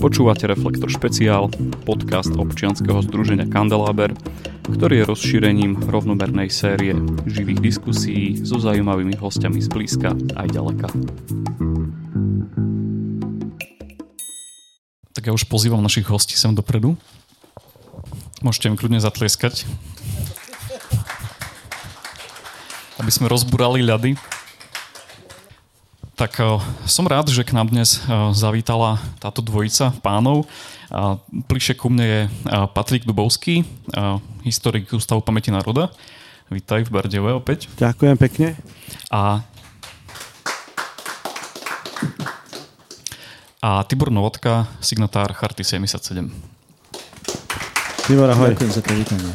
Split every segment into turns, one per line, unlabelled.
Počúvate Reflektor špeciál, podcast občianskeho združenia Kandeláber, ktorý je rozšírením rovnomernej série živých diskusí so zaujímavými hostiami z blízka aj ďaleka. Tak ja už pozývam našich hostí sem dopredu. Môžete mi kľudne zatlieskať. Aby sme rozburali ľady. Tak uh, som rád, že k nám dnes uh, zavítala táto dvojica pánov. Uh, bližšie ku mne je Patrik Dubovský, historik Ústavu pamäti národa. Vítaj v Bardeve opäť.
Ďakujem pekne.
A a Tibor Novotka, signatár Charty 77.
Tibor, ahoj.
Ďakujem za to vítanie.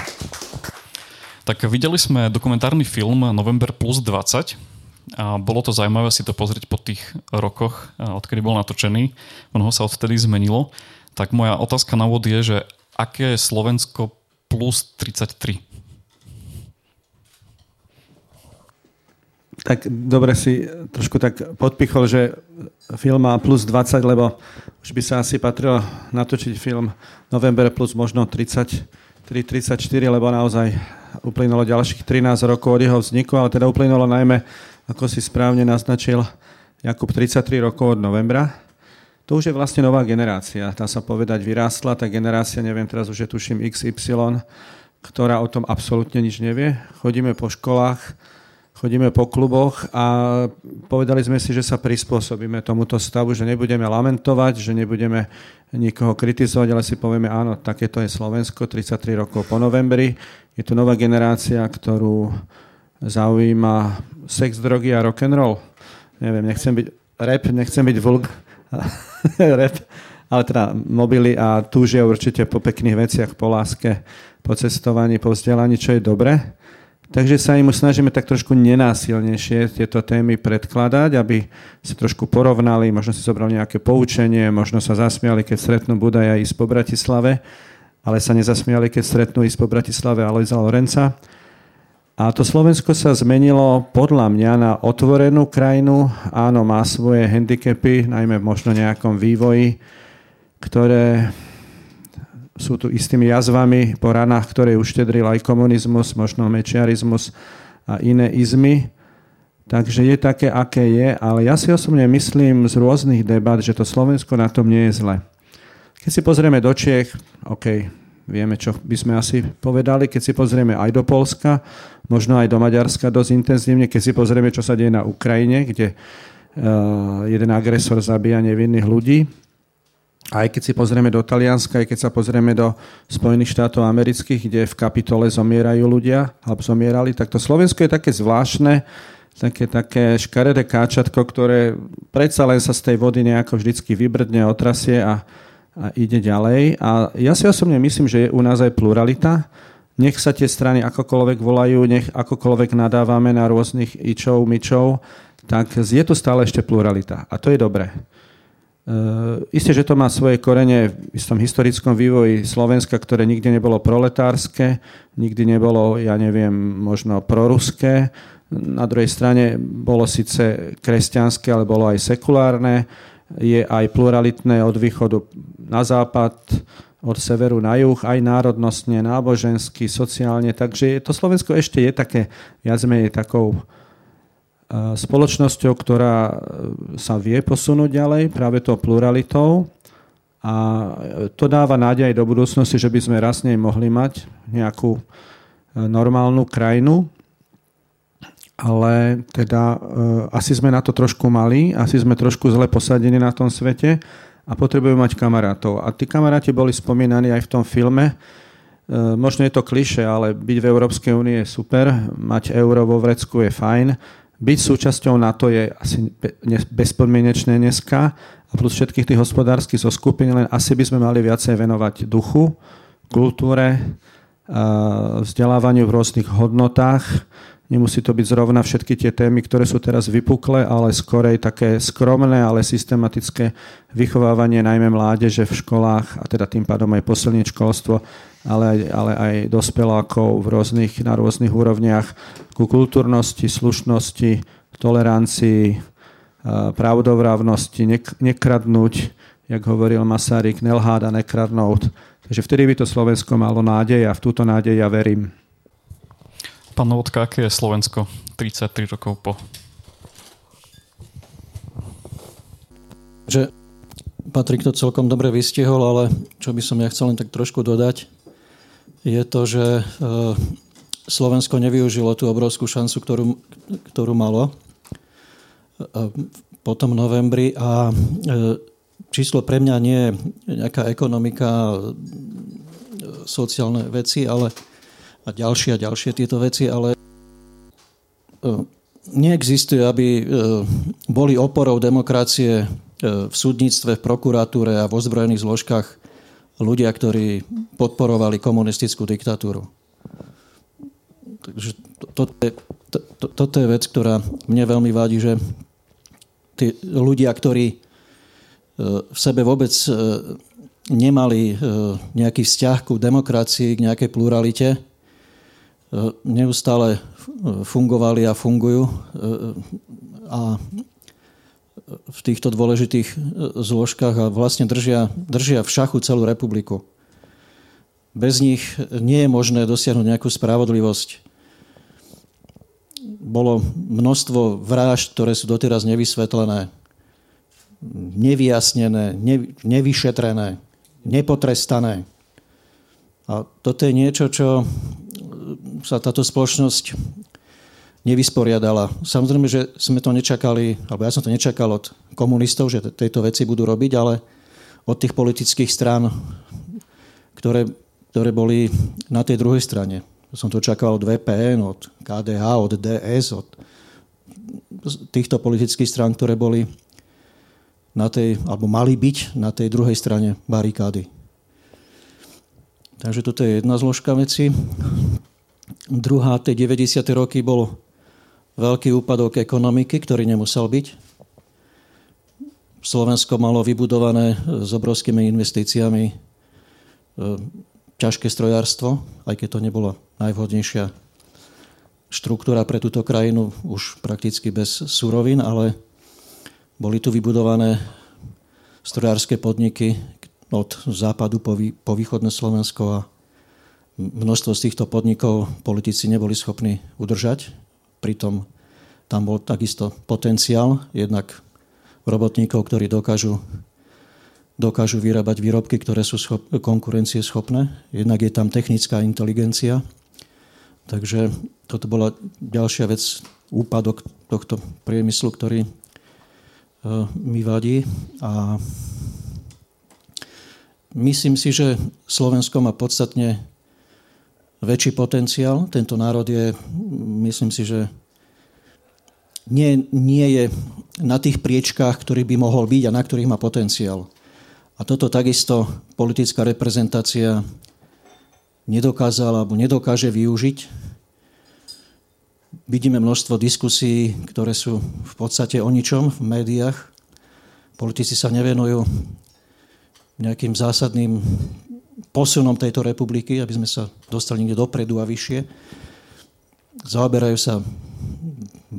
Tak videli sme dokumentárny film November plus 20, a bolo to zaujímavé si to pozrieť po tých rokoch, odkedy bol natočený. Mnoho sa odtedy zmenilo. Tak moja otázka na úvod je, že aké je Slovensko plus 33?
Tak dobre si trošku tak podpichol, že film má plus 20, lebo už by sa asi patrilo natočiť film November plus možno 33, 34, lebo naozaj uplynulo ďalších 13 rokov od jeho vzniku, ale teda uplynulo najmä ako si správne naznačil, Jakub 33 rokov od novembra. To už je vlastne nová generácia. Dá sa povedať, vyrástla tá generácia, neviem, teraz už je tuším XY, ktorá o tom absolútne nič nevie. Chodíme po školách, chodíme po kluboch a povedali sme si, že sa prispôsobíme tomuto stavu, že nebudeme lamentovať, že nebudeme nikoho kritizovať, ale si povieme, áno, takéto je Slovensko, 33 rokov po novembri. Je tu nová generácia, ktorú zaujíma sex, drogy a rock and roll. Neviem, nechcem byť rap, nechcem byť vulg, rap, ale teda mobily a túžia určite po pekných veciach, po láske, po cestovaní, po vzdelaní, čo je dobre. Takže sa im snažíme tak trošku nenásilnejšie tieto témy predkladať, aby sa trošku porovnali, možno si zobrali nejaké poučenie, možno sa zasmiali, keď stretnú Budaja ísť po Bratislave, ale sa nezasmiali, keď stretnú ísť po Bratislave Alojza Lorenca. A to Slovensko sa zmenilo podľa mňa na otvorenú krajinu. Áno, má svoje handicapy, najmä možno nejakom vývoji, ktoré sú tu istými jazvami po ranách, ktoré uštedril aj komunizmus, možno mečiarizmus a iné izmy. Takže je také, aké je, ale ja si osobne myslím z rôznych debat, že to Slovensko na tom nie je zle. Keď si pozrieme do Čiech, OK, vieme, čo by sme asi povedali, keď si pozrieme aj do Polska, možno aj do Maďarska dosť intenzívne, keď si pozrieme, čo sa deje na Ukrajine, kde uh, jeden agresor zabíja nevinných ľudí. Aj keď si pozrieme do Talianska, aj keď sa pozrieme do Spojených štátov amerických, kde v kapitole zomierajú ľudia, alebo zomierali, tak to Slovensko je také zvláštne, také, také škaredé káčatko, ktoré predsa len sa z tej vody nejako vždycky vybrdne, otrasie a, a ide ďalej. A ja si osobne myslím, že je u nás aj pluralita, nech sa tie strany akokoľvek volajú, nech akokoľvek nadávame na rôznych ičov, myčov, tak je tu stále ešte pluralita. A to je dobré. Uh, isté, že to má svoje korene v istom historickom vývoji Slovenska, ktoré nikdy nebolo proletárske, nikdy nebolo, ja neviem, možno proruské. Na druhej strane bolo síce kresťanské, ale bolo aj sekulárne. Je aj pluralitné od východu na západ, od severu na juh, aj národnostne, nábožensky, sociálne. Takže to Slovensko ešte je také, viac menej takou e, spoločnosťou, ktorá e, sa vie posunúť ďalej práve tou pluralitou a to dáva nádej do budúcnosti, že by sme raz nej mohli mať nejakú e, normálnu krajinu, ale teda asi sme na to trošku mali, asi sme trošku zle posadení na tom svete a potrebujú mať kamarátov. A tí kamaráti boli spomínaní aj v tom filme. E, možno je to kliše, ale byť v Európskej únie je super, mať euro vo vrecku je fajn, byť súčasťou NATO je asi bezpodmienečné dneska a plus všetkých tých hospodárskych zo skupín, len asi by sme mali viacej venovať duchu, kultúre, vzdelávaniu v rôznych hodnotách, Nemusí to byť zrovna všetky tie témy, ktoré sú teraz vypuklé, ale skorej také skromné, ale systematické vychovávanie najmä mládeže v školách a teda tým pádom aj posilniť školstvo, ale ale aj dospelákov v rôznych, na rôznych úrovniach ku kultúrnosti, slušnosti, tolerancii, pravdovravnosti, nek- nekradnúť, jak hovoril Masaryk, nelháda, nekradnout. Takže vtedy by to Slovensko malo nádej a v túto nádej ja verím.
Pán Novotka, aké je Slovensko 33 rokov po?
Že Patrik to celkom dobre vystihol, ale čo by som ja chcel len tak trošku dodať, je to, že e, Slovensko nevyužilo tú obrovskú šancu, ktorú, ktorú malo e, po novembri a e, číslo pre mňa nie je nejaká ekonomika, sociálne veci, ale a ďalšie a ďalšie tieto veci, ale neexistuje, aby boli oporou demokracie v súdnictve, v prokuratúre a v ozbrojených zložkách ľudia, ktorí podporovali komunistickú diktatúru. Takže toto je, to, to, toto je vec, ktorá mne veľmi vadí, že tí ľudia, ktorí e, v sebe vôbec e, nemali e, nejaký vzťah ku demokracii, k nejakej pluralite, neustále fungovali a fungujú a v týchto dôležitých zložkách a vlastne držia, držia v šachu celú republiku. Bez nich nie je možné dosiahnuť nejakú spravodlivosť. Bolo množstvo vražd, ktoré sú doteraz nevysvetlené, nevyjasnené, nevyšetrené, nepotrestané. A toto je niečo, čo sa táto spoločnosť nevysporiadala. Samozrejme, že sme to nečakali, alebo ja som to nečakal od komunistov, že tejto veci budú robiť, ale od tých politických strán, ktoré, ktoré boli na tej druhej strane. Som to čakal od VPN, od KDH, od DS, od týchto politických strán, ktoré boli na tej, alebo mali byť na tej druhej strane barikády. Takže toto je jedna zložka veci. Druhá, tie 90. roky bol veľký úpadok ekonomiky, ktorý nemusel byť. Slovensko malo vybudované s obrovskými investíciami e, ťažké strojárstvo, aj keď to nebola najvhodnejšia štruktúra pre túto krajinu, už prakticky bez surovín, ale boli tu vybudované strojárske podniky od západu po, po východné Slovensko a množstvo z týchto podnikov politici neboli schopní udržať Pritom tam bol takisto potenciál, jednak robotníkov, ktorí dokážu, dokážu vyrábať výrobky, ktoré sú schop, konkurencieschopné. Jednak je tam technická inteligencia. Takže toto bola ďalšia vec, úpadok tohto priemyslu, ktorý uh, mi vadí. A myslím si, že Slovensko má podstatne väčší potenciál. Tento národ je, myslím si, že nie, nie je na tých priečkách, ktorý by mohol byť a na ktorých má potenciál. A toto takisto politická reprezentácia nedokázala alebo nedokáže využiť. Vidíme množstvo diskusí, ktoré sú v podstate o ničom v médiách. Politici sa nevenujú nejakým zásadným posunom tejto republiky, aby sme sa dostali niekde dopredu a vyššie. Zaoberajú sa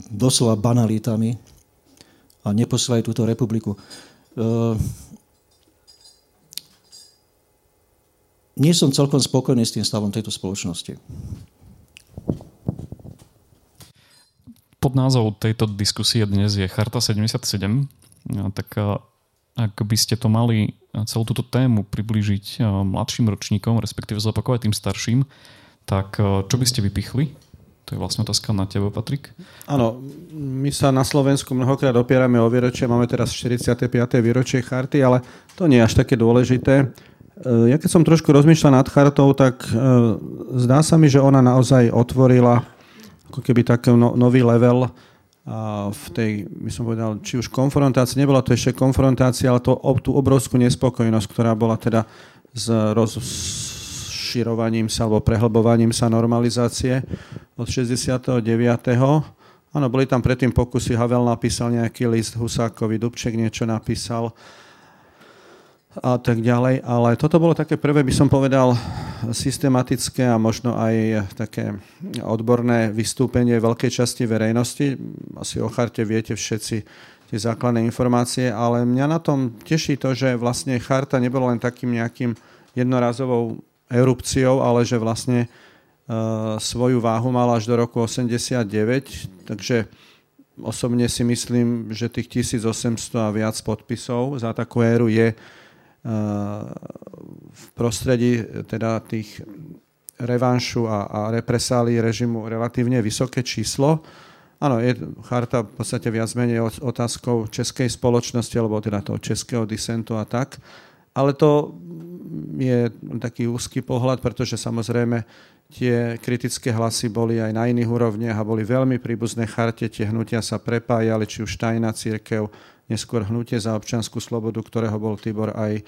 doslova banalitami a neposúvajú túto republiku. Uh, nie som celkom spokojný s tým stavom tejto spoločnosti.
Pod názov tejto diskusie dnes je Charta 77. Tak ak by ste to mali celú túto tému priblížiť mladším ročníkom, respektíve zopakovať tým starším, tak čo by ste vypichli? To je vlastne otázka na teba, Patrik.
Áno, my sa na Slovensku mnohokrát opierame o výročie, máme teraz 45. výročie charty, ale to nie je až také dôležité. Ja keď som trošku rozmýšľal nad chartou, tak zdá sa mi, že ona naozaj otvorila ako keby taký no, nový level v tej, by som povedal, či už konfrontácii, nebola to ešte konfrontácia, ale to, tú obrovskú nespokojnosť, ktorá bola teda s rozširovaním sa alebo prehlbovaním sa normalizácie od 69. Áno, boli tam predtým pokusy, Havel napísal nejaký list Husákovi, Dubček niečo napísal a tak ďalej, ale toto bolo také prvé, by som povedal, systematické a možno aj také odborné vystúpenie veľkej časti verejnosti. Asi o charte viete všetci tie základné informácie, ale mňa na tom teší to, že vlastne charta nebola len takým nejakým jednorazovou erupciou, ale že vlastne uh, svoju váhu mala až do roku 89, takže osobne si myslím, že tých 1800 a viac podpisov za takú éru je v prostredí teda tých revanšu a, a represálii režimu relatívne vysoké číslo. Áno, je charta v podstate viac menej otázkou českej spoločnosti, alebo teda toho českého disentu a tak. Ale to je taký úzky pohľad, pretože samozrejme tie kritické hlasy boli aj na iných úrovniach a boli veľmi príbuzné charte. Tie hnutia sa prepájali, či už tajná církev, neskôr hnutie za občanskú slobodu, ktorého bol Tibor aj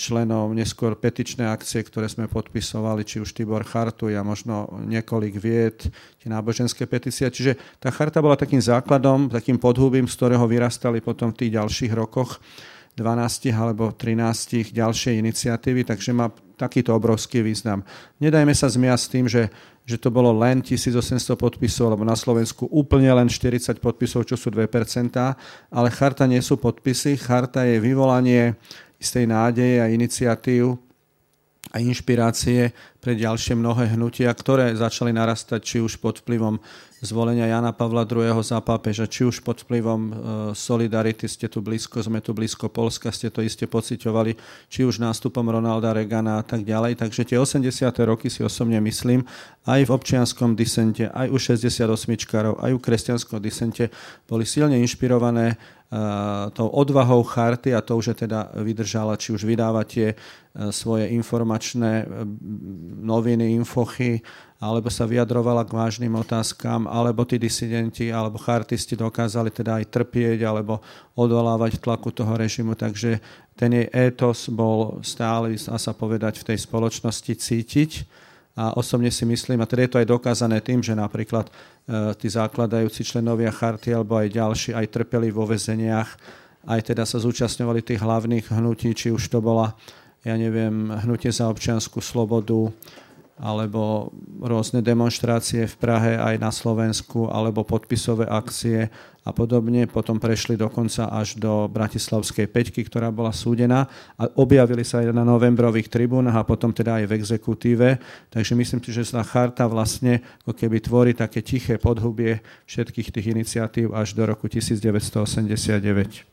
členov, neskôr petičné akcie, ktoré sme podpisovali, či už Tibor Chartu a možno niekoľk vied, tie náboženské petície. Čiže tá charta bola takým základom, takým podhubím, z ktorého vyrastali potom v tých ďalších rokoch 12 alebo 13 ďalšie iniciatívy, takže má takýto obrovský význam. Nedajme sa zmiať s tým, že, že to bolo len 1800 podpisov, alebo na Slovensku úplne len 40 podpisov, čo sú 2%, ale charta nie sú podpisy, charta je vyvolanie istej nádeje a iniciatív a inšpirácie pre ďalšie mnohé hnutia, ktoré začali narastať či už pod vplyvom zvolenia Jana Pavla II. za pápeža, či už pod vplyvom e, Solidarity, ste tu blízko, sme tu blízko Polska, ste to iste pociťovali, či už nástupom Ronalda Regana a tak ďalej. Takže tie 80. roky si osobne myslím, aj v občianskom disente, aj u 68-čkarov, aj u kresťanskom disente boli silne inšpirované tou odvahou charty a to, že teda vydržala či už vydávate svoje informačné noviny, infochy, alebo sa vyjadrovala k vážnym otázkam, alebo tí disidenti alebo chartisti dokázali teda aj trpieť alebo odvolávať tlaku toho režimu. Takže ten jej étos bol stále, a sa povedať, v tej spoločnosti cítiť a osobne si myslím, a teda je to aj dokázané tým, že napríklad e, tí základajúci členovia charty alebo aj ďalší aj trpeli vo väzeniach, aj teda sa zúčastňovali tých hlavných hnutí, či už to bola, ja neviem, hnutie za občianskú slobodu, alebo rôzne demonstrácie v Prahe aj na Slovensku, alebo podpisové akcie a podobne. Potom prešli dokonca až do Bratislavskej peťky, ktorá bola súdená a objavili sa aj na novembrových tribúnach a potom teda aj v exekutíve. Takže myslím si, že tá charta vlastne ako keby tvorí také tiché podhubie všetkých tých iniciatív až do roku 1989.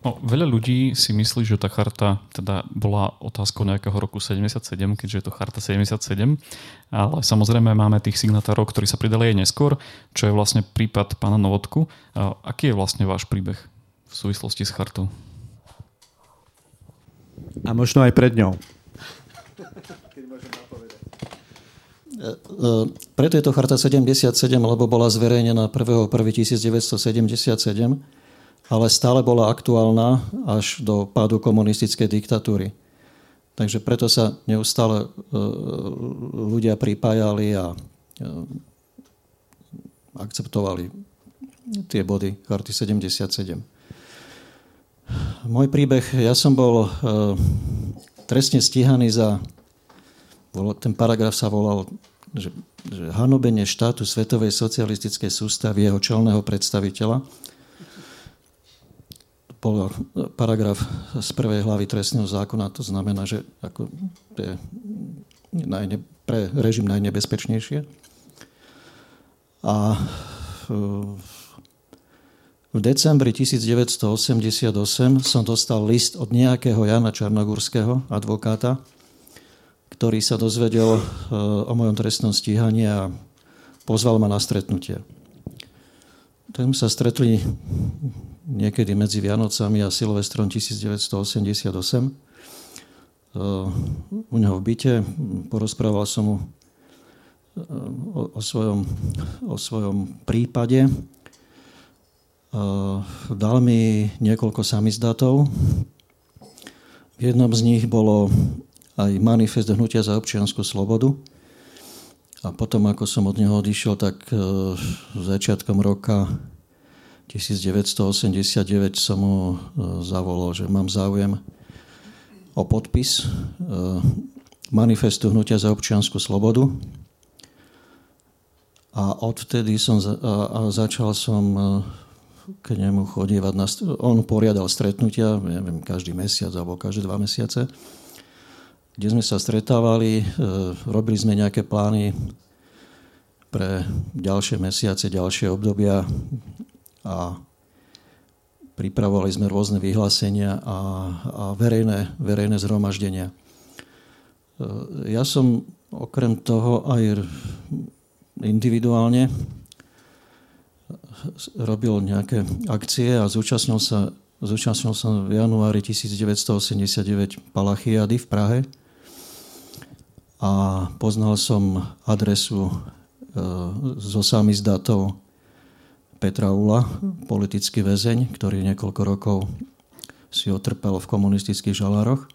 No, veľa ľudí si myslí, že tá charta teda bola otázkou nejakého roku 77, keďže je to charta 77, ale samozrejme máme tých signatárov, ktorí sa pridali aj neskôr, čo je vlastne prípad pána Novotku. Aký je vlastne váš príbeh v súvislosti s chartou?
A možno aj pred ňou.
E, e, preto je to charta 77, lebo bola zverejnená 1.1.1977 ale stále bola aktuálna až do pádu komunistickej diktatúry. Takže preto sa neustále e, ľudia pripájali a e, akceptovali tie body karty 77. Môj príbeh, ja som bol e, trestne stíhaný za, ten paragraf sa volal, že, že hanobenie štátu Svetovej socialistickej sústavy jeho čelného predstaviteľa paragraf z prvej hlavy trestného zákona, to znamená, že ako je najne, pre režim najnebezpečnejšie. A v decembri 1988 som dostal list od nejakého Jana Čarnogurského, advokáta, ktorý sa dozvedel e, o mojom trestnom stíhaní a pozval ma na stretnutie. Tak sa stretli niekedy medzi Vianocami a Silvestrom 1988. U neho v byte porozprával som mu o, o, svojom, o svojom prípade. Dal mi niekoľko samizdatov. V jednom z nich bolo aj manifest hnutia za občianskú slobodu. A potom, ako som od neho odišiel, tak začiatkom roka 1989 som mu e, zavolal, že mám záujem o podpis e, manifestu Hnutia za občianskú slobodu. A odvtedy som a začal som e, k nemu chodievať. Na, on poriadal stretnutia, neviem, každý mesiac alebo každé dva mesiace, kde sme sa stretávali, robili sme nejaké plány pre ďalšie mesiace, ďalšie obdobia a pripravovali sme rôzne vyhlásenia a, a verejné, verejné zhromaždenia. E, ja som okrem toho aj individuálne robil nejaké akcie a zúčastnil sa, zúčastnil sa v januári 1989 Palachiady v Prahe a poznal som adresu e, zo samizdatov Petra Ula, politický väzeň, ktorý niekoľko rokov si otrpel v komunistických žalároch.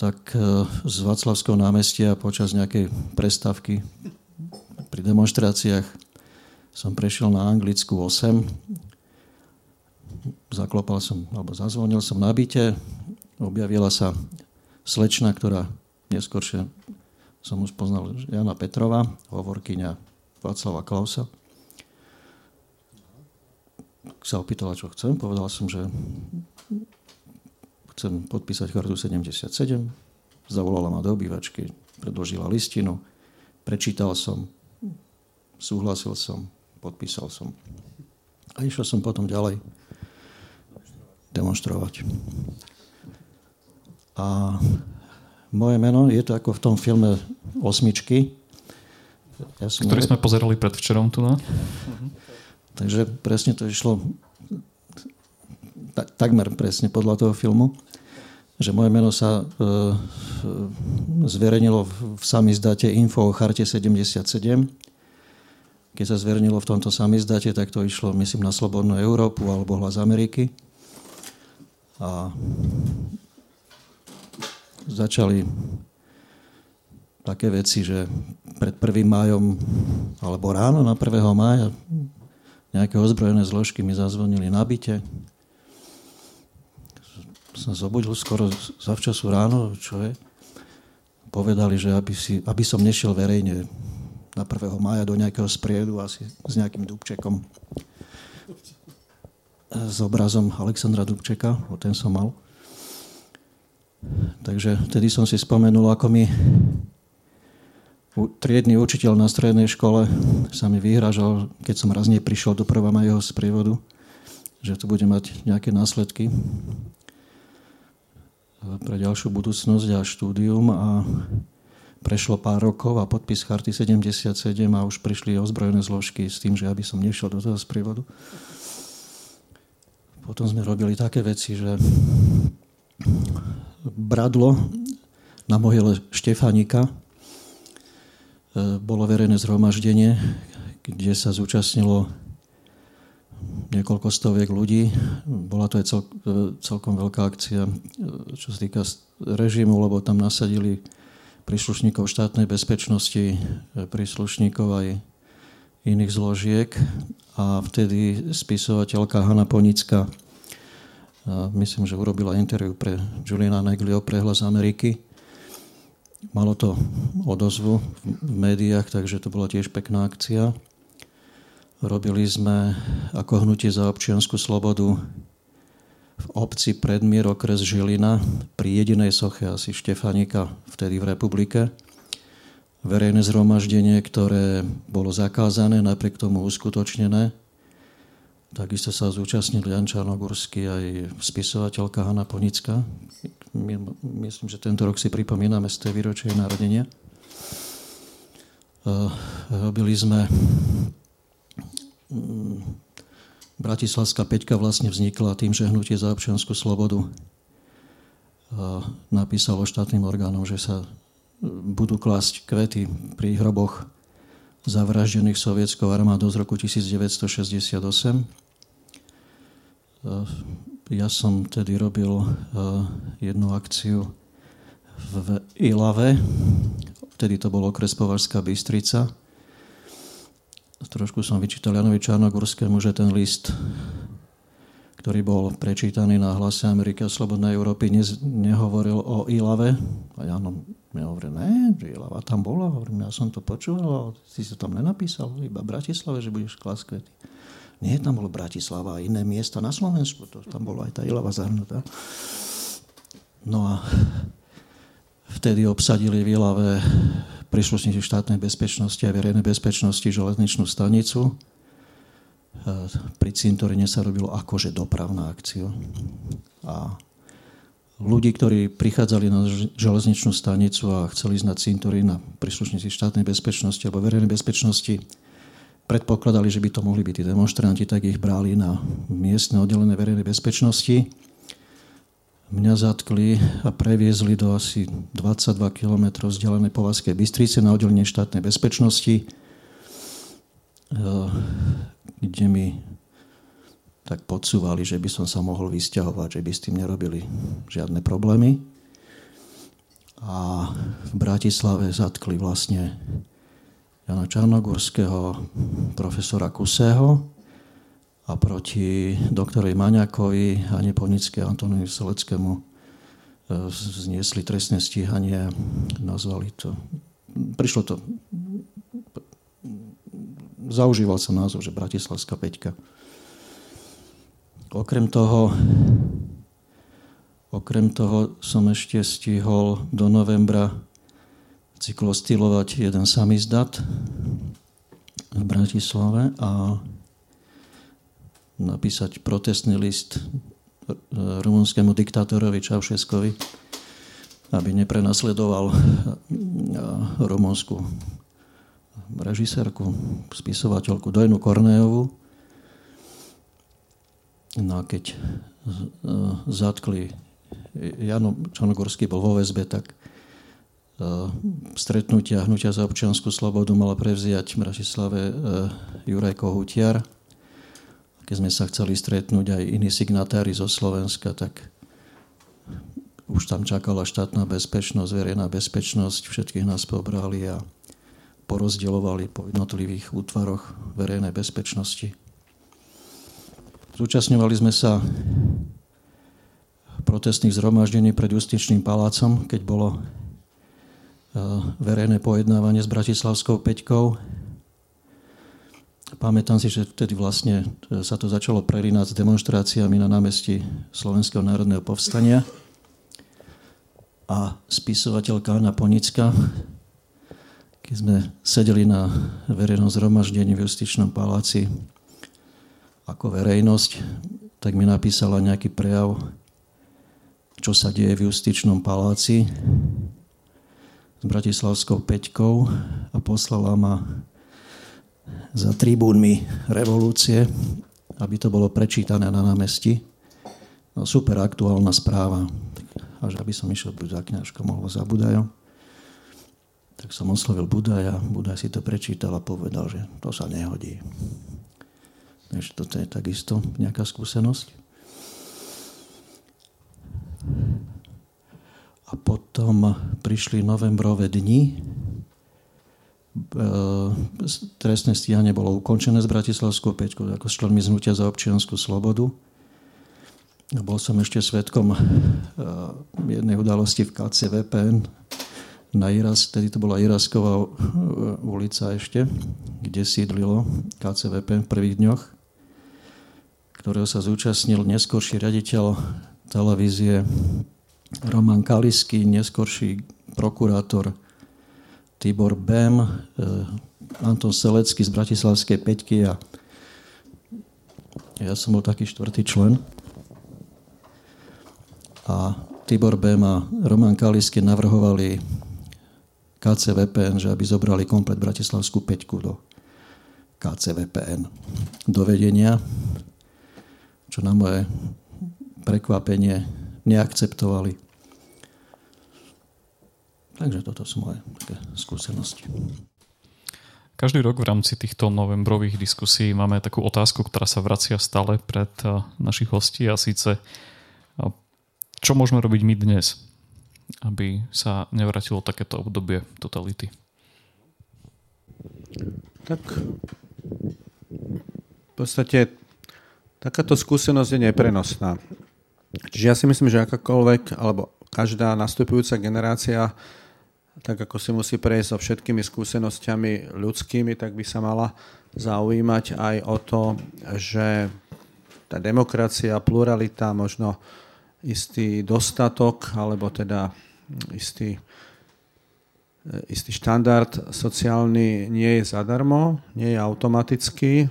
Tak e, z Václavského námestia počas nejakej prestávky pri demonstráciách som prešiel na Anglicku 8. Zaklopal som, alebo zazvonil som na byte. Objavila sa slečna, ktorá neskôršie som už poznal Jana Petrova, hovorkyňa Václava Klausa. Sa opýtala, čo chcem. Povedal som, že chcem podpísať chartu 77. Zavolala ma do obývačky, predložila listinu, prečítal som, súhlasil som, podpísal som. A išiel som potom ďalej demonstrovať. A moje meno je to ako v tom filme Osmičky.
Ja som Ktorý sme pozerali predvčerom tu, no?
Takže presne to išlo takmer presne podľa toho filmu, že moje meno sa e, zverejnilo v samizdate Info o charte 77 keď sa zvernilo v tomto samizdate, tak to išlo, myslím, na Slobodnú Európu alebo Hlas Ameriky. A začali také veci, že pred 1. májom alebo ráno na 1. mája nejaké ozbrojené zložky mi zazvonili na byte. Som zobudil skoro zavčasu ráno, čo je. Povedali, že aby, si, aby som nešiel verejne na 1. mája do nejakého spriedu asi s nejakým Dubčekom. S obrazom Alexandra Dubčeka, o ten som mal. Takže vtedy som si spomenul, ako mi triedny učiteľ na strednej škole sa mi vyhražal, keď som raz neprišiel do prvá jeho sprievodu, že to bude mať nejaké následky pre ďalšiu budúcnosť a štúdium a Prešlo pár rokov a podpis Charty 77 a už prišli ozbrojené zložky s tým, že aby som nešiel do toho sprievodu. Potom sme robili také veci, že bradlo na mohyle Štefánika e, bolo verejné zhromaždenie, kde sa zúčastnilo niekoľko stoviek ľudí. Bola to aj cel, e, celkom veľká akcia, e, čo sa týka režimu, lebo tam nasadili príslušníkov štátnej bezpečnosti, príslušníkov aj iných zložiek a vtedy spisovateľka Hanna Ponická myslím, že urobila interviu pre Juliana Neglio pre Hlas Ameriky. Malo to odozvu v médiách, takže to bola tiež pekná akcia. Robili sme ako hnutie za občianskú slobodu v obci Predmier, okres Žilina, pri jedinej soche asi Štefanika, vtedy v republike. Verejné zhromaždenie, ktoré bolo zakázané, napriek tomu uskutočnené. Takisto sa zúčastnil Jan Čarnogurský aj spisovateľka Hanna Ponická. Myslím, že tento rok si pripomíname z tej výročie narodenia. Robili sme Bratislavská peťka vlastne vznikla tým, že Hnutie za občianskú slobodu napísalo štátnym orgánom, že sa budú klásť kvety pri hroboch zavraždených sovietskou armádou z roku 1968. Ja som tedy robil jednu akciu v Ilave, vtedy to bol okres Považská Bystrica, trošku som vyčítal Janovi Čarnogorskému, že ten list, ktorý bol prečítaný na hlase Ameriky a Slobodnej Európy, ne, nehovoril o Ilave. A Jano mi hovorí, ne, Ilava tam bola. Hovorím, ja som to počúval, ale si sa tam nenapísal, iba v Bratislave, že budeš klásť kvety. Nie, tam bolo Bratislava a iné miesta na Slovensku. To, tam bola aj tá Ilava zahrnutá. No a vtedy obsadili v Ilave príslušníci štátnej bezpečnosti a verejnej bezpečnosti železničnú stanicu. Pri cintoríne sa robilo akože dopravná akcia. A ľudí, ktorí prichádzali na železničnú stanicu a chceli ísť na cintorín a príslušníci štátnej bezpečnosti alebo verejnej bezpečnosti, predpokladali, že by to mohli byť tí demonstranti, tak ich brali na miestne oddelené verejnej bezpečnosti. Mňa zatkli a previezli do asi 22 km vzdialenej Povazkej Bystrice na oddelenie štátnej bezpečnosti, eh, kde mi tak podsúvali, že by som sa mohol vysťahovať, že by s tým nerobili žiadne problémy. A v Bratislave zatkli vlastne Jana Čarnogórského, profesora Kusého a proti doktorovi Maňakovi a Neponické Antonovi Seleckému e, zniesli trestné stíhanie, nazvali to. Prišlo to, zaužíval sa názov, že Bratislavská peťka. Okrem toho, okrem toho som ešte stihol do novembra cyklostylovať jeden samizdat v Bratislave a napísať protestný list rumunskému diktátorovi Čaušeskovi, aby neprenasledoval rumunskú režisérku, spisovateľku Dojnu Kornéjovu. No a keď zatkli Jano Čanogorský bol vo väzbe, tak E, stretnutia Hnutia za občianskú slobodu mala prevziať v Bratislave e, Juraj Kohutiar. Keď sme sa chceli stretnúť aj iní signatári zo Slovenska, tak už tam čakala štátna bezpečnosť, verejná bezpečnosť, všetkých nás pobrali a porozdielovali po jednotlivých útvaroch verejnej bezpečnosti. Zúčastňovali sme sa protestných zhromaždení pred justičným palácom, keď bolo Eh, verejné pojednávanie s Bratislavskou Peťkou. Pamätám si, že vtedy vlastne eh, sa to začalo prelínať s demonstráciami na námestí Slovenského národného povstania. A spisovateľka Anna Ponicka, keď sme sedeli na verejnom zhromaždení v Justičnom paláci ako verejnosť, tak mi napísala nejaký prejav, čo sa deje v Justičnom paláci s Bratislavskou Peťkou a poslala ma za tribúnmi revolúcie, aby to bolo prečítané na námestí. No, super aktuálna správa. Až aby som išiel buď za kňažkom alebo za Budajom. Tak som oslovil Budaja. Budaj si to prečítal a povedal, že to sa nehodí. Takže toto je takisto nejaká skúsenosť. A potom prišli novembrové dni. E, trestné stíhanie bolo ukončené s Bratislavskou peťkou ako s členmi znutia za občianskú slobodu. Bol som ešte svetkom e, jednej udalosti v KCVPN na Iras, tedy to bola Irasková e, ulica ešte, kde sídlilo KCVPN v prvých dňoch, ktorého sa zúčastnil neskorší riaditeľ televízie Roman Kalisky, neskorší prokurátor Tibor Bem, eh, Anton Selecký z Bratislavskej Peťky a ja som bol taký štvrtý člen. A Tibor Bem a Roman Kalisky navrhovali KCVPN, že aby zobrali komplet Bratislavskú Peťku do KCVPN do vedenia, čo na moje prekvapenie neakceptovali. Takže toto sú moje také skúsenosti.
Každý rok v rámci týchto novembrových diskusí máme takú otázku, ktorá sa vracia stále pred eh, našich hostí a síce eh, čo môžeme robiť my dnes, aby sa nevratilo takéto obdobie totality?
Tak v podstate takáto skúsenosť je neprenosná. Čiže ja si myslím, že akákoľvek, alebo každá nastupujúca generácia tak ako si musí prejsť so všetkými skúsenosťami ľudskými, tak by sa mala zaujímať aj o to, že tá demokracia, pluralita, možno istý dostatok, alebo teda istý, istý štandard sociálny nie je zadarmo, nie je automatický. E,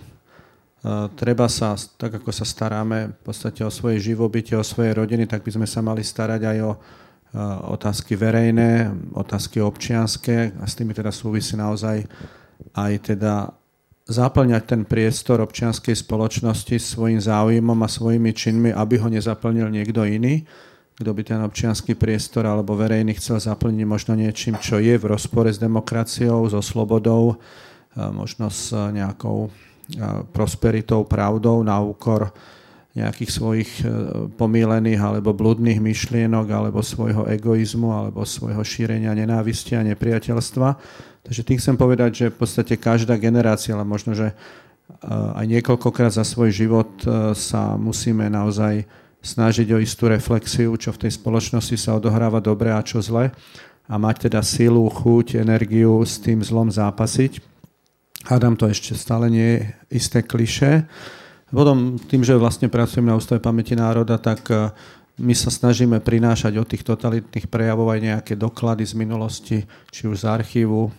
treba sa, tak ako sa staráme v podstate o svoje živobytie, o svoje rodiny, tak by sme sa mali starať aj o Eh, otázky verejné, otázky občianské a s tými teda súvisí naozaj aj teda zaplňať ten priestor občianskej spoločnosti svojim záujmom a svojimi činmi, aby ho nezaplnil niekto iný, kto by ten občianský priestor alebo verejný chcel zaplniť možno niečím, čo je v rozpore s demokraciou, so slobodou, eh, možno s nejakou eh, prosperitou, pravdou na úkor nejakých svojich e, pomílených alebo bludných myšlienok alebo svojho egoizmu alebo svojho šírenia nenávisti a nepriateľstva. Takže tým chcem povedať, že v podstate každá generácia, ale možno, že e, aj niekoľkokrát za svoj život e, sa musíme naozaj snažiť o istú reflexiu, čo v tej spoločnosti sa odohráva dobre a čo zle a mať teda silu, chuť, energiu s tým zlom zápasiť. Hádam to ešte stále nie je isté kliše, potom tým, že vlastne pracujeme na Ústave pamäti národa, tak e, my sa snažíme prinášať od tých totalitných prejavov aj nejaké doklady z minulosti, či už z archívu,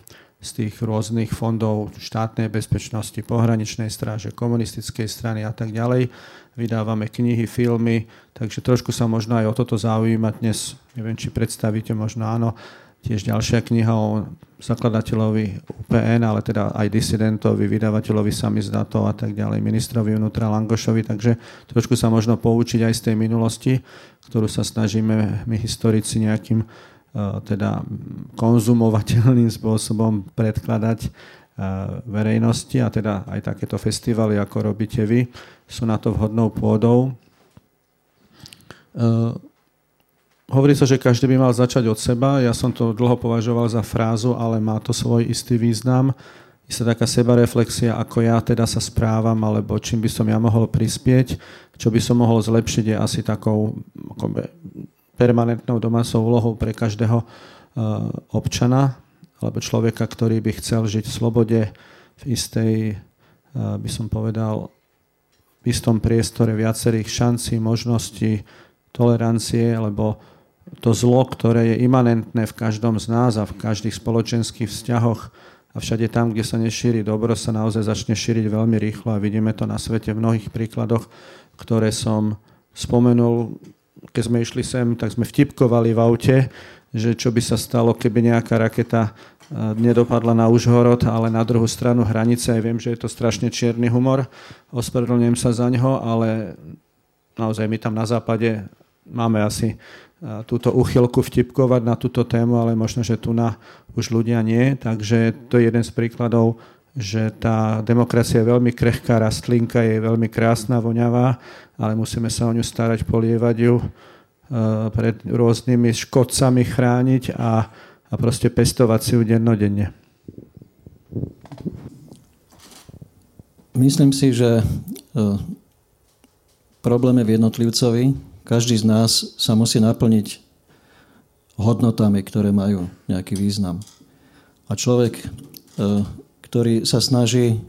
z tých rôznych fondov štátnej bezpečnosti, pohraničnej stráže, komunistickej strany a tak ďalej. Vydávame knihy, filmy, takže trošku sa možno aj o toto zaujímať dnes. Neviem, či predstavíte, možno áno, tiež ďalšia kniha o zakladateľovi UPN, ale teda aj disidentovi, vydavateľovi samizdatov a tak ďalej, ministrovi vnútra Langošovi, takže trošku sa možno poučiť aj z tej minulosti, ktorú sa snažíme my historici nejakým uh, teda konzumovateľným spôsobom predkladať uh, verejnosti a teda aj takéto festivaly, ako robíte vy, sú na to vhodnou pôdou. Uh, Hovorí sa, že každý by mal začať od seba. Ja som to dlho považoval za frázu, ale má to svoj istý význam. Sa taká sebareflexia, ako ja teda sa správam, alebo čím by som ja mohol prispieť. Čo by som mohol zlepšiť je asi takou ako permanentnou domácou úlohou pre každého uh, občana alebo človeka, ktorý by chcel žiť v slobode, v istej, uh, by som povedal, v istom priestore viacerých šancí, možností, tolerancie, lebo to zlo, ktoré je imanentné v každom z nás a v každých spoločenských vzťahoch a všade tam, kde sa nešíri dobro, sa naozaj začne šíriť veľmi rýchlo a vidíme to na svete v mnohých príkladoch, ktoré som spomenul. Keď sme išli sem, tak sme vtipkovali v aute, že čo by sa stalo, keby nejaká raketa e, nedopadla na Užhorod, ale na druhú stranu hranice. Ja viem, že je to strašne čierny humor, ospravedlňujem sa za ňo, ale naozaj my tam na západe máme asi túto uchylku vtipkovať na túto tému, ale možno, že tu na už ľudia nie. Takže to je jeden z príkladov, že tá demokracia je veľmi krehká rastlinka, je veľmi krásna, voňavá, ale musíme sa o ňu starať, polievať ju e, pred rôznymi škodcami chrániť a, a proste pestovať si ju dennodenne.
Myslím si, že e, problém je v jednotlivcovi, každý z nás sa musí naplniť hodnotami, ktoré majú nejaký význam. A človek, e, ktorý sa snaží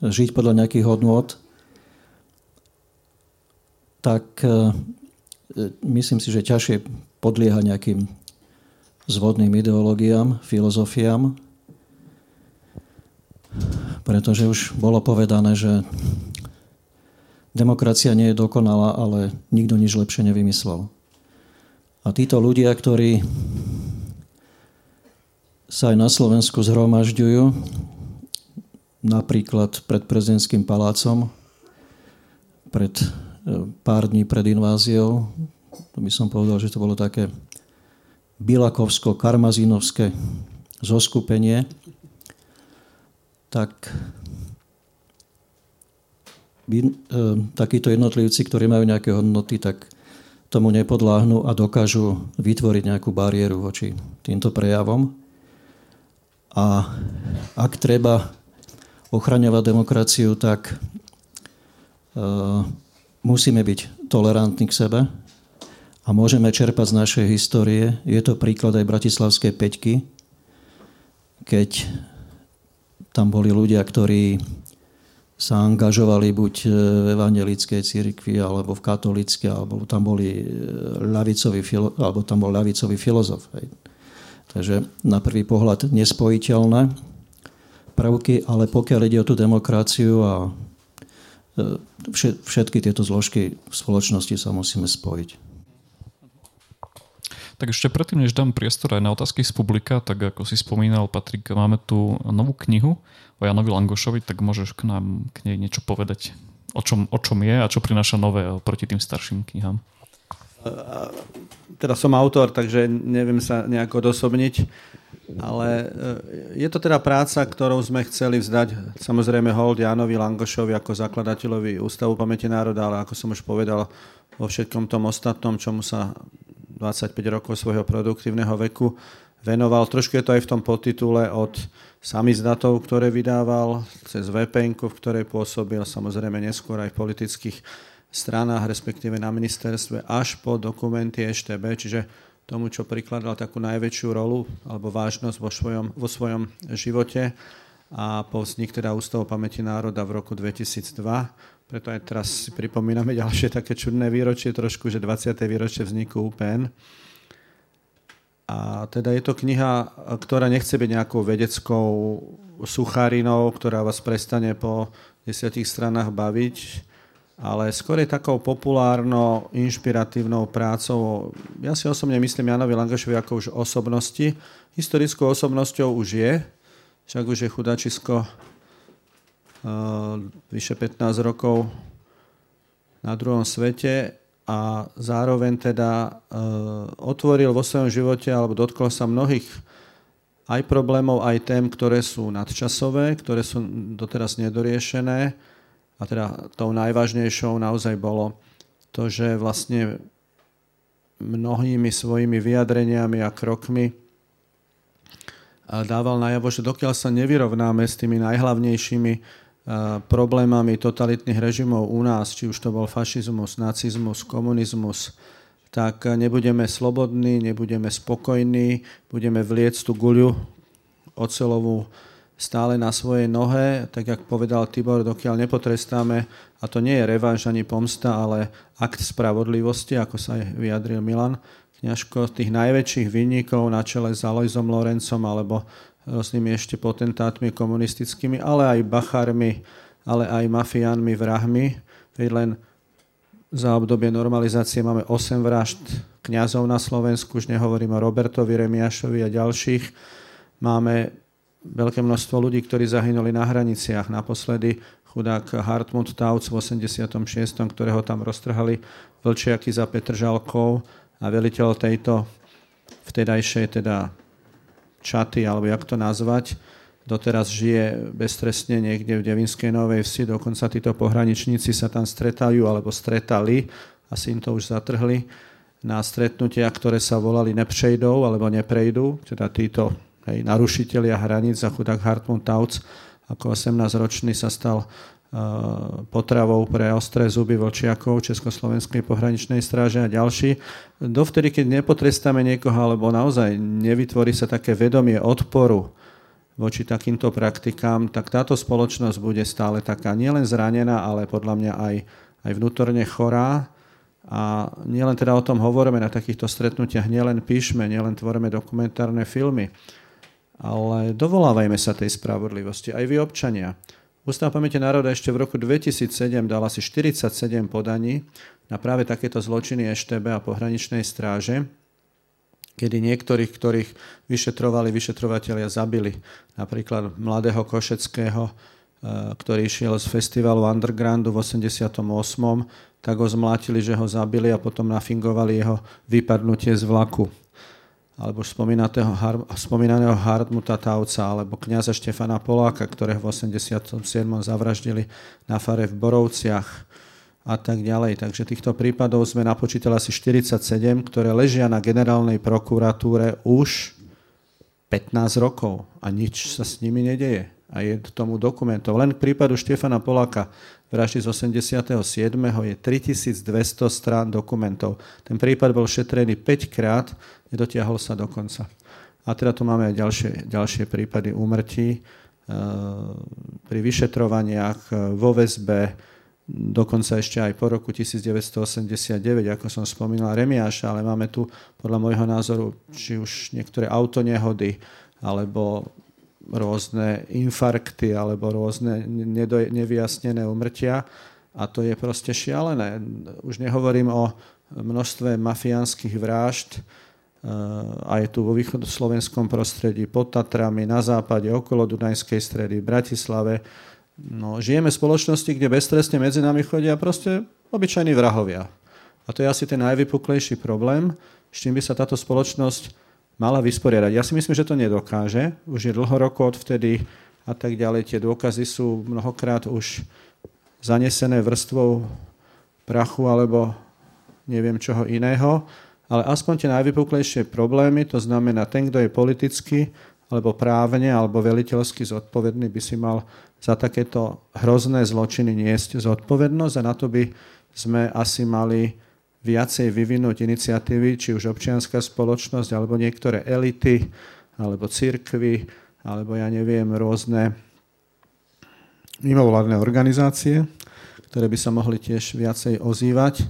žiť podľa nejakých hodnot, tak e, myslím si, že ťažšie podlieha nejakým zvodným ideológiám, filozofiám, pretože už bolo povedané, že Demokracia nie je dokonalá, ale nikto nič lepšie nevymyslel. A títo ľudia, ktorí sa aj na Slovensku zhromažďujú, napríklad pred prezidentským palácom, pred e, pár dní pred inváziou, to by som povedal, že to bolo také bilakovsko-karmazínovské zoskupenie, tak e, takíto jednotlivci, ktorí majú nejaké hodnoty, tak tomu nepodláhnu a dokážu vytvoriť nejakú bariéru voči týmto prejavom. A ak treba ochraňovať demokraciu, tak e, musíme byť tolerantní k sebe a môžeme čerpať z našej histórie. Je to príklad aj Bratislavskej peťky, keď tam boli ľudia, ktorí sa angažovali buď v evangelickej cirkvi, alebo v katolíckej, alebo tam boli ľavicový, alebo tam bol ľavicový filozof. Takže na prvý pohľad nespojiteľné prvky, ale pokiaľ ide o tú demokraciu a e, všetky tieto zložky v spoločnosti sa musíme spojiť.
Tak ešte predtým, než dám priestor aj na otázky z publika, tak ako si spomínal, Patrik, máme tu novú knihu o Janovi Langošovi, tak môžeš k nám k nej niečo povedať, o čom, o čom je a čo prináša nové proti tým starším knihám.
Teda som autor, takže neviem sa nejako odosobniť, ale e, je to teda práca, ktorou sme chceli vzdať samozrejme hold Janovi Langošovi ako zakladateľovi Ústavu pamäti národa, ale ako som už povedal, vo všetkom tom ostatnom, čomu sa 25 rokov svojho produktívneho veku venoval. Trošku je to aj v tom podtitule od samizdatov, ktoré vydával, cez VPN, v ktorej pôsobil, samozrejme neskôr aj v politických stranách, respektíve na ministerstve, až po dokumenty EŠTB, čiže tomu, čo prikladal takú najväčšiu rolu alebo vážnosť vo svojom, vo svojom živote a po vznik teda Ústavu pamäti národa v roku 2002 preto aj teraz si pripomíname ďalšie také čudné výročie trošku, že 20. výročie vzniku UPN. A teda je to kniha, ktorá nechce byť nejakou vedeckou sucharinou, ktorá vás prestane po desiatich stranách baviť, ale skôr je takou populárno, inšpiratívnou prácou. Ja si osobne myslím Janovi Langašovi ako už osobnosti. Historickou osobnosťou už je, však už je chudačisko vyše 15 rokov na druhom svete a zároveň teda otvoril vo svojom živote alebo dotkol sa mnohých aj problémov, aj tém, ktoré sú nadčasové, ktoré sú doteraz nedoriešené. A teda tou najvážnejšou naozaj bolo to, že vlastne mnohými svojimi vyjadreniami a krokmi dával najavo, že dokiaľ sa nevyrovnáme s tými najhlavnejšími problémami totalitných režimov u nás, či už to bol fašizmus, nacizmus, komunizmus, tak nebudeme slobodní, nebudeme spokojní, budeme vliecť tú guľu ocelovú stále na svojej nohe, tak jak povedal Tibor, dokiaľ nepotrestáme, a to nie je revanš ani pomsta, ale akt spravodlivosti, ako sa aj vyjadril Milan Kňažko, tých najväčších vinníkov na čele s Alojzom Lorencom alebo rôznymi ešte potentátmi komunistickými, ale aj bachármi, ale aj mafiánmi, vrahmi. Veď len za obdobie normalizácie máme 8 vražd kňazov na Slovensku, už nehovorím o Robertovi Remiašovi a ďalších. Máme veľké množstvo ľudí, ktorí zahynuli na hraniciach. Naposledy chudák Hartmut Tauc v 86., ktorého tam roztrhali vlčiaky za Petržalkou a veliteľ tejto vtedajšej teda čaty, alebo jak to nazvať, doteraz žije beztrestne niekde v Devinskej Novej Vsi, dokonca títo pohraničníci sa tam stretajú alebo stretali, asi im to už zatrhli, na stretnutia, ktoré sa volali nepřejdou alebo neprejdú, teda títo hej, narušitelia hraníc a chudák Hartmut Tauc ako 18-ročný sa stal potravou pre ostré zuby vočiakov Československej pohraničnej stráže a ďalší. Dovtedy, keď nepotrestáme niekoho, alebo naozaj nevytvorí sa také vedomie odporu voči takýmto praktikám, tak táto spoločnosť bude stále taká nielen zranená, ale podľa mňa aj, aj vnútorne chorá. A nielen teda o tom hovoríme na takýchto stretnutiach, nielen píšme, nielen tvoríme dokumentárne filmy, ale dovolávajme sa tej spravodlivosti, aj vy občania. Ústav pamäte národa ešte v roku 2007 dal asi 47 podaní na práve takéto zločiny EŠTB a pohraničnej stráže, kedy niektorých, ktorých vyšetrovali vyšetrovateľia, zabili. Napríklad mladého Košeckého, eh, ktorý šiel z festivalu Undergroundu v 88. tak ho zmlátili, že ho zabili a potom nafingovali jeho vypadnutie z vlaku alebo spomínaného Hartmuta Tauca, alebo kniaza Štefana Poláka, ktorého v 87. zavraždili na fare v Borovciach a tak ďalej. Takže týchto prípadov sme napočítali asi 47, ktoré ležia na generálnej prokuratúre už 15 rokov a nič sa s nimi nedeje. A je tomu dokumentov. Len k prípadu Štefana Poláka vraždy z 87. je 3200 strán dokumentov. Ten prípad bol šetrený 5 krát, nedotiahol sa do konca. A teda tu máme aj ďalšie, ďalšie prípady úmrtí pri vyšetrovaniach vo väzbe, dokonca ešte aj po roku 1989, ako som spomínal, Remiáša, ale máme tu podľa môjho názoru či už niektoré autonehody, alebo rôzne infarkty, alebo rôzne nevyjasnené umrtia. A to je proste šialené. Už nehovorím o množstve mafiánskych vražd, a je tu vo východoslovenskom prostredí, pod Tatrami, na západe, okolo Dunajskej stredy, v Bratislave, No, žijeme v spoločnosti, kde beztrestne medzi nami chodia proste obyčajní vrahovia. A to je asi ten najvypuklejší problém, s čím by sa táto spoločnosť mala vysporiadať. Ja si myslím, že to nedokáže. Už je dlho rokov odvtedy a tak ďalej. Tie dôkazy sú mnohokrát už zanesené vrstvou prachu alebo neviem čoho iného. Ale aspoň tie najvypuklejšie problémy, to znamená ten, kto je politicky alebo právne alebo veliteľsky zodpovedný, by si mal za takéto hrozné zločiny niesť zodpovednosť a na to by sme asi mali viacej vyvinúť iniciatívy, či už občianská spoločnosť, alebo niektoré elity, alebo cirkvy, alebo ja neviem, rôzne mimovládne organizácie, ktoré by sa mohli tiež viacej ozývať.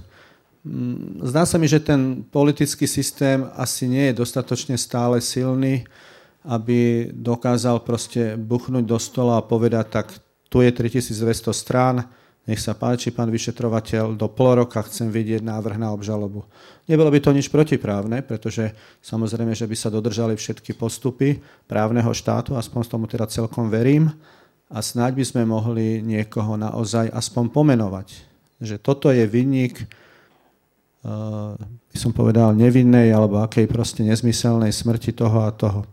Mm, zdá sa mi, že ten politický systém asi nie je dostatočne stále silný, aby dokázal proste buchnúť do stola a povedať, tak tu je 3200 strán, nech sa páči, pán vyšetrovateľ, do pol roka chcem vidieť návrh na obžalobu. Nebolo by to nič protiprávne, pretože samozrejme, že by sa dodržali všetky postupy právneho štátu, aspoň tomu teda celkom verím, a snáď by sme mohli niekoho naozaj aspoň pomenovať. Že toto je vinník, uh, by som povedal, nevinnej alebo akej proste nezmyselnej smrti toho a toho.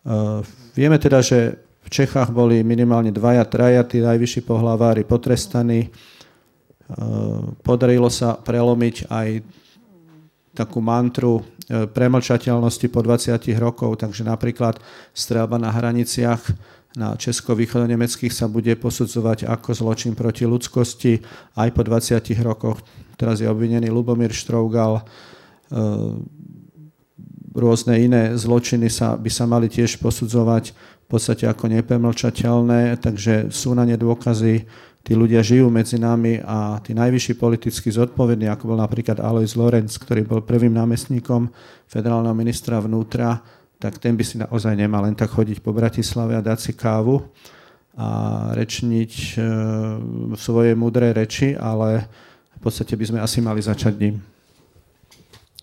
Eh, vieme teda, že v Čechách boli minimálne dvaja, traja tí najvyšší pohlavári potrestaní. Eh, podarilo sa prelomiť aj takú mantru eh, premlčateľnosti po 20 rokov, takže napríklad strelba na hraniciach na česko-východonemeckých sa bude posudzovať ako zločin proti ľudskosti aj po 20 rokoch. Teraz je obvinený Lubomír Štrougal, rôzne iné zločiny sa, by sa mali tiež posudzovať podstate ako nepremlčateľné, takže sú na ne dôkazy, tí ľudia žijú medzi nami a tí najvyšší politicky zodpovední, ako bol napríklad Alois Lorenz, ktorý bol prvým námestníkom federálneho ministra vnútra, tak ten by si naozaj nemal len tak chodiť po Bratislave a dať si kávu a rečniť e, svoje mudré reči, ale v podstate by sme asi mali začať ním.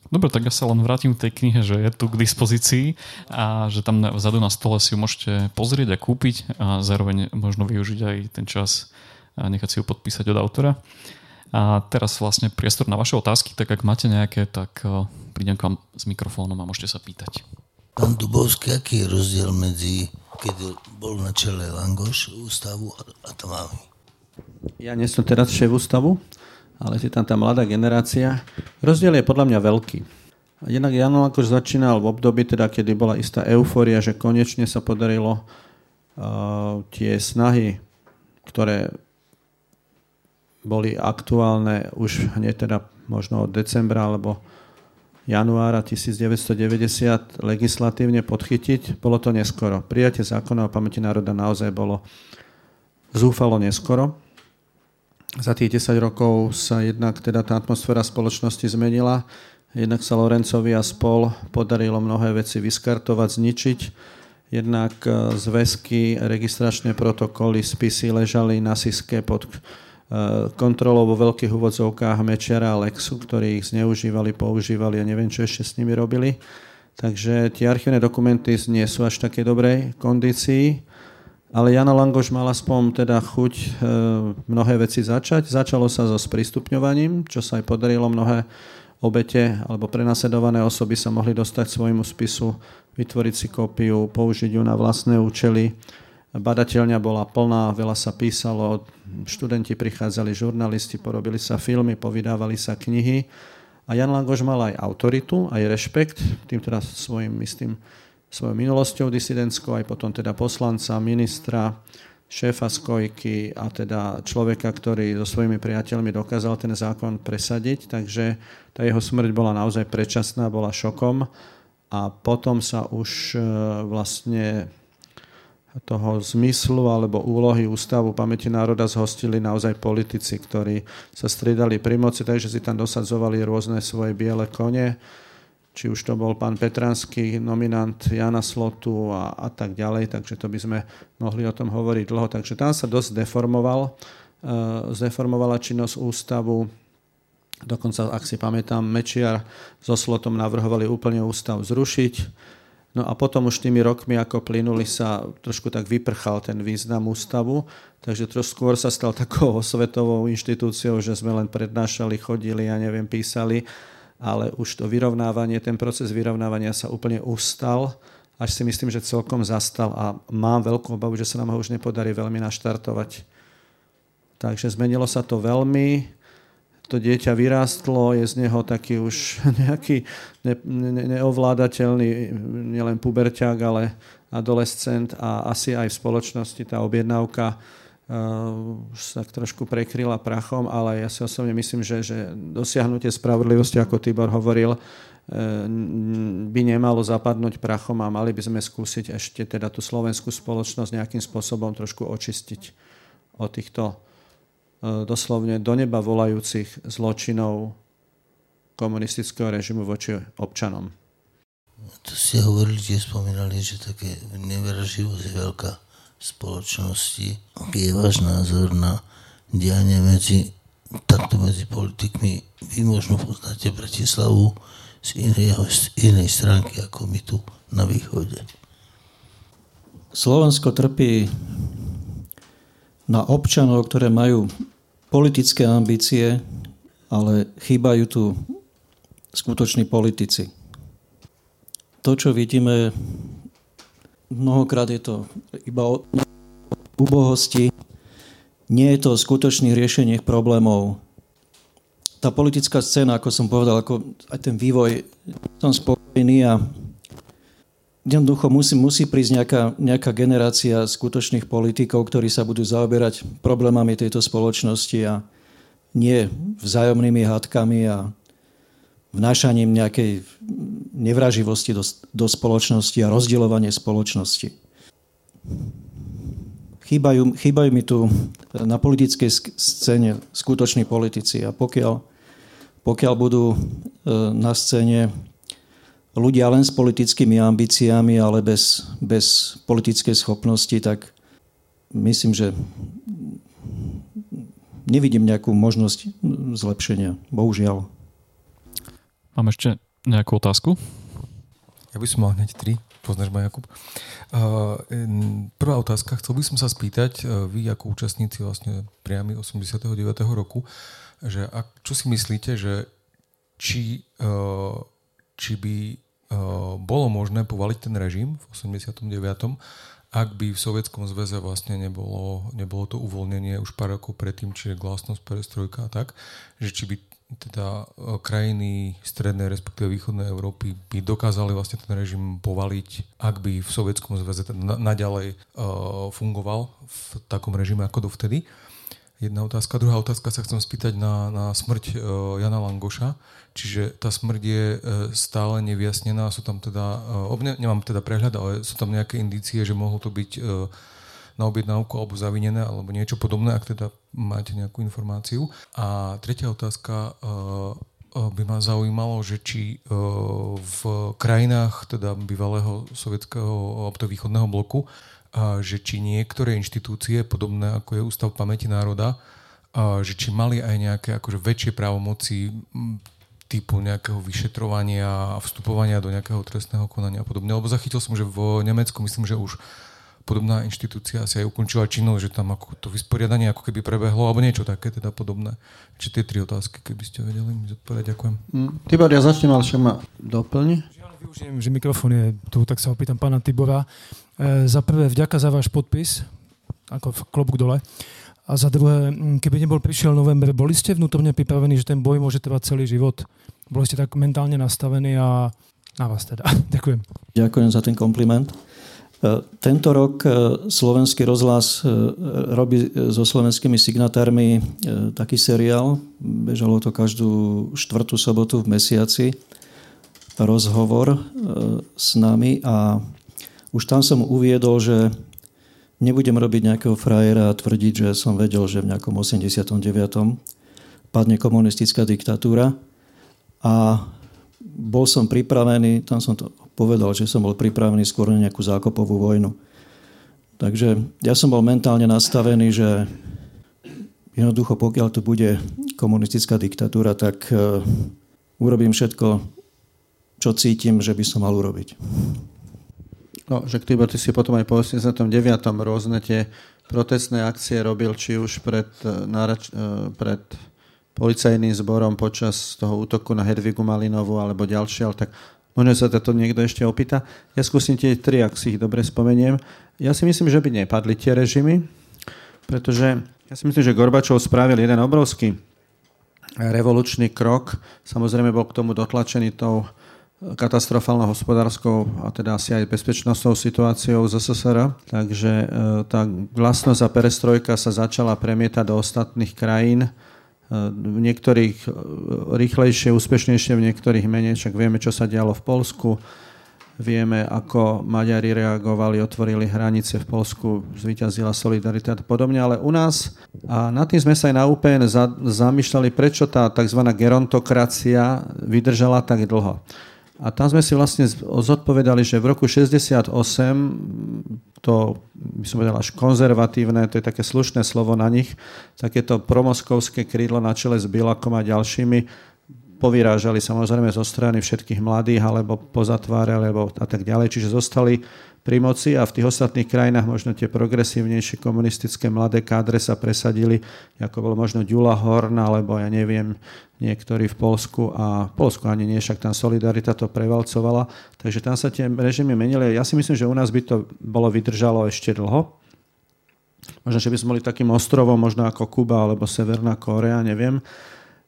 Dobre, tak ja sa len vrátim k tej knihe, že je tu k dispozícii a že tam vzadu na stole si ju môžete pozrieť a kúpiť a zároveň možno využiť aj ten čas a nechať si ju podpísať od autora. A teraz vlastne priestor na vaše otázky, tak ak máte nejaké, tak e, prídem k vám s mikrofónom a môžete sa pýtať.
Pán Dubovský, aký je rozdiel medzi, keď bol na čele Langoš ústavu a Tamávi?
Ja nie som teraz šéf ústavu, ale je tam tá mladá generácia. Rozdiel je podľa mňa veľký. Jednak Jan Lankoš začínal v období, teda, kedy bola istá eufória, že konečne sa podarilo uh, tie snahy, ktoré boli aktuálne už hneď teda možno od decembra alebo januára 1990 legislatívne podchytiť, bolo to neskoro. Prijatie zákona o pamäti národa naozaj bolo zúfalo neskoro za tých 10 rokov sa jednak teda tá atmosféra spoločnosti zmenila, jednak sa Lorencovi a spol podarilo mnohé veci vyskartovať, zničiť, jednak e, zväzky, registračné protokoly, spisy ležali na Siske pod e, kontrolou vo veľkých úvodzovkách Mečera a Lexu, ktorí ich zneužívali, používali a neviem, čo ešte s nimi robili. Takže tie archívne dokumenty nie sú až také dobrej kondícii. Ale Jana Langoš mal aspoň teda chuť e, mnohé veci začať. Začalo sa so sprístupňovaním, čo sa aj podarilo. Mnohé obete alebo prenasledované osoby sa mohli dostať svojmu spisu, vytvoriť si kópiu, použiť ju na vlastné účely. Badateľňa bola plná, veľa sa písalo, študenti prichádzali, žurnalisti, porobili sa filmy, povydávali sa knihy. A Jan Langoš mal aj autoritu, aj rešpekt, tým teda svojim istým svojou minulosťou disidentskou, aj potom teda poslanca, ministra, šéfa skojky a teda človeka, ktorý so svojimi priateľmi dokázal ten zákon presadiť. Takže tá jeho smrť bola naozaj predčasná, bola šokom. a potom sa už vlastne toho zmyslu alebo úlohy Ústavu pamäti národa zhostili naozaj politici, ktorí sa striedali pri moci, takže si tam dosadzovali rôzne svoje biele kone, či už to bol pán Petranský, nominant Jana Slotu a, a tak ďalej, takže to by sme mohli o tom hovoriť dlho. Takže tam sa dosť deformoval, uh, zdeformovala činnosť ústavu. Dokonca, ak si pamätám, Mečiar so Slotom navrhovali úplne ústav zrušiť No a potom už tými rokmi, ako plynuli, sa trošku tak vyprchal ten význam ústavu, takže trošku skôr sa stal takou osvetovou inštitúciou, že sme len prednášali, chodili ja neviem, písali, ale už to vyrovnávanie, ten proces vyrovnávania sa úplne ustal, až si myslím, že celkom zastal a mám veľkú obavu, že sa nám ho už nepodarí veľmi naštartovať. Takže zmenilo sa to veľmi to dieťa vyrástlo, je z neho taký už nejaký ne, ne, neovládateľný, nielen puberťák, ale adolescent a asi aj v spoločnosti tá objednávka uh, už sa trošku prekryla prachom, ale ja si osobne myslím, že, že dosiahnutie spravodlivosti, ako Tibor hovoril, uh, by nemalo zapadnúť prachom a mali by sme skúsiť ešte teda tú slovenskú spoločnosť nejakým spôsobom trošku očistiť od týchto E, doslovne do neba volajúcich zločinov komunistického režimu voči občanom.
To ste hovorili, tiež spomínali, že také nevraživosť je veľká spoločnosti. Je váš názor na dianie medzi, takto medzi politikmi? Vy možno poznáte Bratislavu z, iného, z inej stránky ako my tu na východe.
Slovensko trpí na občanov, ktoré majú politické ambície, ale chýbajú tu skutoční politici. To, čo vidíme, mnohokrát je to iba o úbohosti, nie je to o skutočných riešeniach problémov. Tá politická scéna, ako som povedal, ako aj ten vývoj, som spokojný a jednoducho musí, musí prísť nejaká, nejaká generácia skutočných politikov, ktorí sa budú zaoberať problémami tejto spoločnosti a nie vzájomnými hádkami a vnášaním nejakej nevraživosti do, do spoločnosti a rozdielovanie spoločnosti. Chýbajú, chýbajú mi tu na politickej scéne skutoční politici a pokiaľ, pokiaľ budú e, na scéne ľudia len s politickými ambíciami, ale bez, bez politickej schopnosti, tak myslím, že nevidím nejakú možnosť zlepšenia. Bohužiaľ.
Mám ešte nejakú otázku?
Ja by som mal hneď tri. Poznáš ma, Jakub? Uh, prvá otázka. Chcel by som sa spýtať, uh, vy ako účastníci vlastne priamy 89. roku, že ak, čo si myslíte, že či, uh, či by bolo možné povaliť ten režim v 89 ak by v Sovietskom zväze vlastne nebolo, nebolo to uvoľnenie už pár rokov predtým, čiže glasnosť, perestrojka a tak, že či by teda eh, krajiny strednej, respektíve východnej Európy by dokázali vlastne ten režim povaliť, ak by v Sovietskom zväze teda naďalej uh, fungoval v takom režime ako dovtedy. Jedna otázka. Druhá otázka sa chcem spýtať na, na smrť uh, Jana Langoša. Čiže tá smrť je stále nevyjasnená. Sú tam teda, ne, nemám teda prehľad, ale sú tam nejaké indície, že mohlo to byť na objednávku alebo zavinené alebo niečo podobné, ak teda máte nejakú informáciu. A tretia otázka uh, by ma zaujímalo, že či v krajinách teda bývalého sovietského alebo východného bloku že či niektoré inštitúcie, podobné ako je Ústav pamäti národa, že či mali aj nejaké akože väčšie právomoci typu nejakého vyšetrovania a vstupovania do nejakého trestného konania a podobne. Lebo zachytil som, že v Nemecku myslím, že už podobná inštitúcia asi aj ukončila činnosť, že tam ako to vysporiadanie ako keby prebehlo, alebo niečo také teda podobné. Či tie tri otázky, keby ste vedeli mi zodpovedať. Ďakujem.
Mm, Tibor, ja začnem, ale však ma doplni.
Využijem, že mikrofón je tu, tak sa opýtam pána Tibora. E, za prvé, vďaka za váš podpis, ako v klobúk dole. A za druhé, keby nebol prišiel november, boli ste vnútorne pripravení, že ten boj môže trvať celý život? Boli ste tak mentálne nastavení a na vás teda. Ďakujem.
Ďakujem za ten kompliment. E, tento rok e, Slovenský rozhlas robí so slovenskými signatármi taký seriál. Bežalo to každú štvrtú sobotu v mesiaci rozhovor s nami a už tam som uviedol, že nebudem robiť nejakého frajera a tvrdiť, že som vedel, že v nejakom 89. padne komunistická diktatúra a bol som pripravený, tam som to povedal, že som bol pripravený skôr na nejakú zákopovú vojnu. Takže ja som bol mentálne nastavený, že jednoducho pokiaľ tu bude komunistická diktatúra, tak uh, urobím všetko, čo cítim, že by som mal urobiť.
No, že Tibor, ty si potom aj po 89. rôzne tie protestné akcie robil, či už pred, e, nárač, e, pred policajným zborom počas toho útoku na Hedvigu Malinovu alebo ďalšie, ale tak možno sa to niekto ešte opýta. Ja skúsim tie tri, ak si ich dobre spomeniem. Ja si myslím, že by nepadli tie režimy, pretože ja si myslím, že Gorbačov spravil jeden obrovský revolučný krok. Samozrejme bol k tomu dotlačený tou katastrofálnou hospodárskou a teda asi aj bezpečnostnou situáciou z SSR. Takže e, tá glasnosť a perestrojka sa začala premietať do ostatných krajín. V niektorých e, rýchlejšie, úspešnejšie, v niektorých menej. Však vieme, čo sa dialo v Polsku. Vieme, ako Maďari reagovali, otvorili hranice v Polsku, zvíťazila solidarita a podobne, ale u nás, a nad tým sme sa aj na UPN zamýšľali, prečo tá tzv. gerontokracia vydržala tak dlho. A tam sme si vlastne zodpovedali, že v roku 68 to, by som povedal, až konzervatívne, to je také slušné slovo na nich, takéto promoskovské krídlo na čele s Bilakom a ďalšími povyrážali samozrejme zo strany všetkých mladých alebo pozatvárali alebo a tak ďalej. Čiže zostali pri moci a v tých ostatných krajinách možno tie progresívnejšie komunistické mladé kádre sa presadili, ako bol možno Ďula Horn, alebo ja neviem, niektorí v Polsku a Polsku ani nie, však tam Solidarita to prevalcovala, takže tam sa tie režimy menili. Ja si myslím, že u nás by to bolo vydržalo ešte dlho. Možno, že by sme boli takým ostrovom, možno ako Kuba alebo Severná Kórea, neviem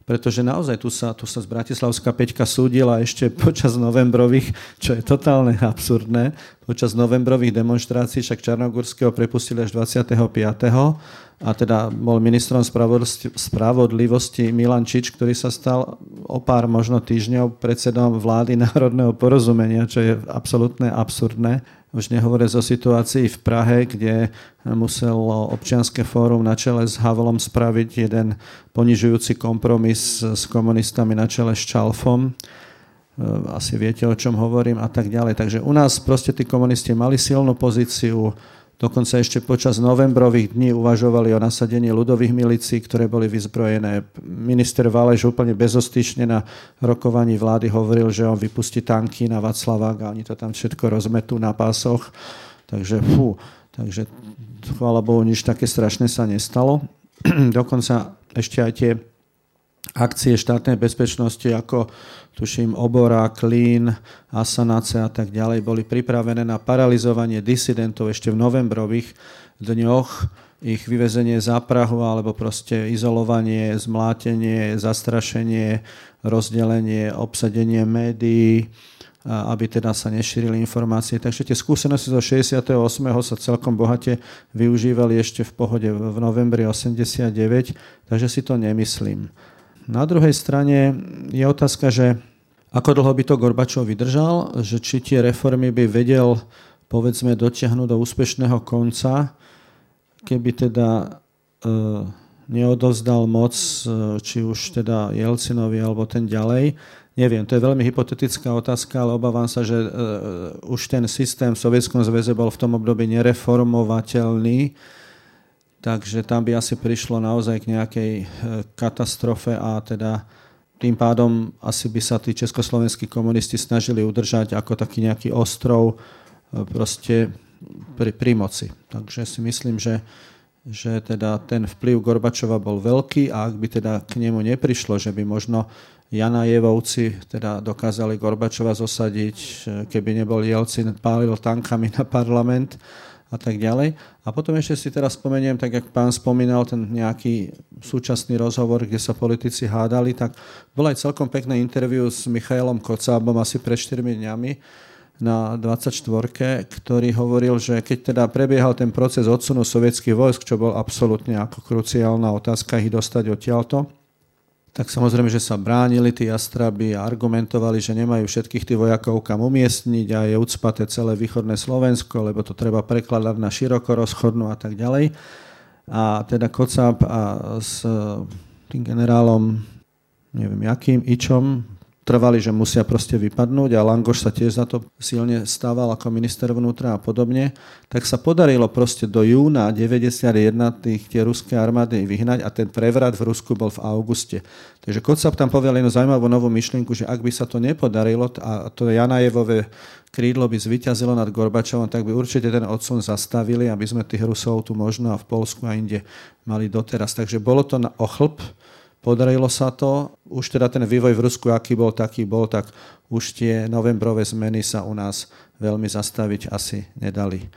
pretože naozaj tu sa, tu sa z Bratislavská Peťka súdila ešte počas novembrových, čo je totálne absurdné, počas novembrových demonstrácií, však Čarnogurského prepustili až 25 a teda bol ministrom spravodlivosti Milan Čič, ktorý sa stal o pár možno týždňov predsedom vlády národného porozumenia, čo je absolútne absurdné. Už nehovoriac o situácii v Prahe, kde muselo občianske fórum na čele s Havlom spraviť jeden ponižujúci kompromis s komunistami na čele s Čalfom asi viete, o čom hovorím a tak ďalej. Takže u nás proste tí komunisti mali silnú pozíciu, Dokonca ešte počas novembrových dní uvažovali o nasadení ľudových milícií, ktoré boli vyzbrojené. Minister Váleš úplne bezostyšne na rokovaní vlády hovoril, že on vypustí tanky na Václavák a oni to tam všetko rozmetú na pásoch. Takže fú, takže chvála Bohu, nič také strašné sa nestalo. Dokonca ešte aj tie akcie štátnej bezpečnosti ako tuším Obora, Klín, Asanace a tak ďalej boli pripravené na paralizovanie disidentov ešte v novembrových dňoch, ich vyvezenie za Prahu alebo proste izolovanie, zmlátenie, zastrašenie, rozdelenie, obsadenie médií, aby teda sa nešírili informácie. Takže tie skúsenosti zo 68. sa celkom bohate využívali ešte v pohode v novembri 89, takže si to nemyslím. Na druhej strane je otázka, že ako dlho by to Gorbačov vydržal, že či tie reformy by vedel povedzme dotiahnuť do úspešného konca, keby teda e, neodozdal moc, e, či už teda Jelcinovi alebo ten ďalej. Neviem, to je veľmi hypotetická otázka, ale obávam sa, že e, už ten systém v Sovietskom zväze bol v tom období nereformovateľný Takže tam by asi prišlo naozaj k nejakej e, katastrofe a teda tým pádom asi by sa tí československí komunisti snažili udržať ako taký nejaký ostrov e, proste pri, pri moci. Takže si myslím, že, že teda ten vplyv Gorbačova bol veľký a ak by teda k nemu neprišlo, že by možno Jana Jevovci teda dokázali Gorbačova zosadiť, e, keby nebol Jelcin pálil tankami na parlament, a tak ďalej. A potom ešte si teraz spomeniem, tak jak pán spomínal, ten nejaký súčasný rozhovor, kde sa politici hádali, tak bol aj celkom pekné interviu s Michailom Kocábom asi pred 4 dňami na 24, ktorý hovoril, že keď teda prebiehal ten proces odsunu sovietských vojsk, čo bol absolútne ako kruciálna otázka ich dostať odtiaľto, tak samozrejme, že sa bránili tí jastraby a argumentovali, že nemajú všetkých tých vojakov kam umiestniť a je ucpaté celé východné Slovensko, lebo to treba prekladať na široko rozchodnú a tak ďalej. A teda Kocáb a s tým generálom, neviem jakým, Ičom, trvali, že musia proste vypadnúť a Langoš sa tiež za to silne stával ako minister vnútra a podobne, tak sa podarilo proste do júna 91 tých tie ruské armády vyhnať a ten prevrat v Rusku bol v auguste. Takže Kocap tam povedal jednu zaujímavú novú myšlienku, že ak by sa to nepodarilo a to Janajevové krídlo by zvyťazilo nad Gorbačovom, tak by určite ten odsun zastavili, aby sme tých Rusov tu možno a v Polsku a inde mali doteraz. Takže bolo to na ochlb, Podarilo sa to. Už teda ten vývoj v Rusku, aký bol, taký bol, tak už tie novembrové zmeny sa u nás veľmi zastaviť asi nedali.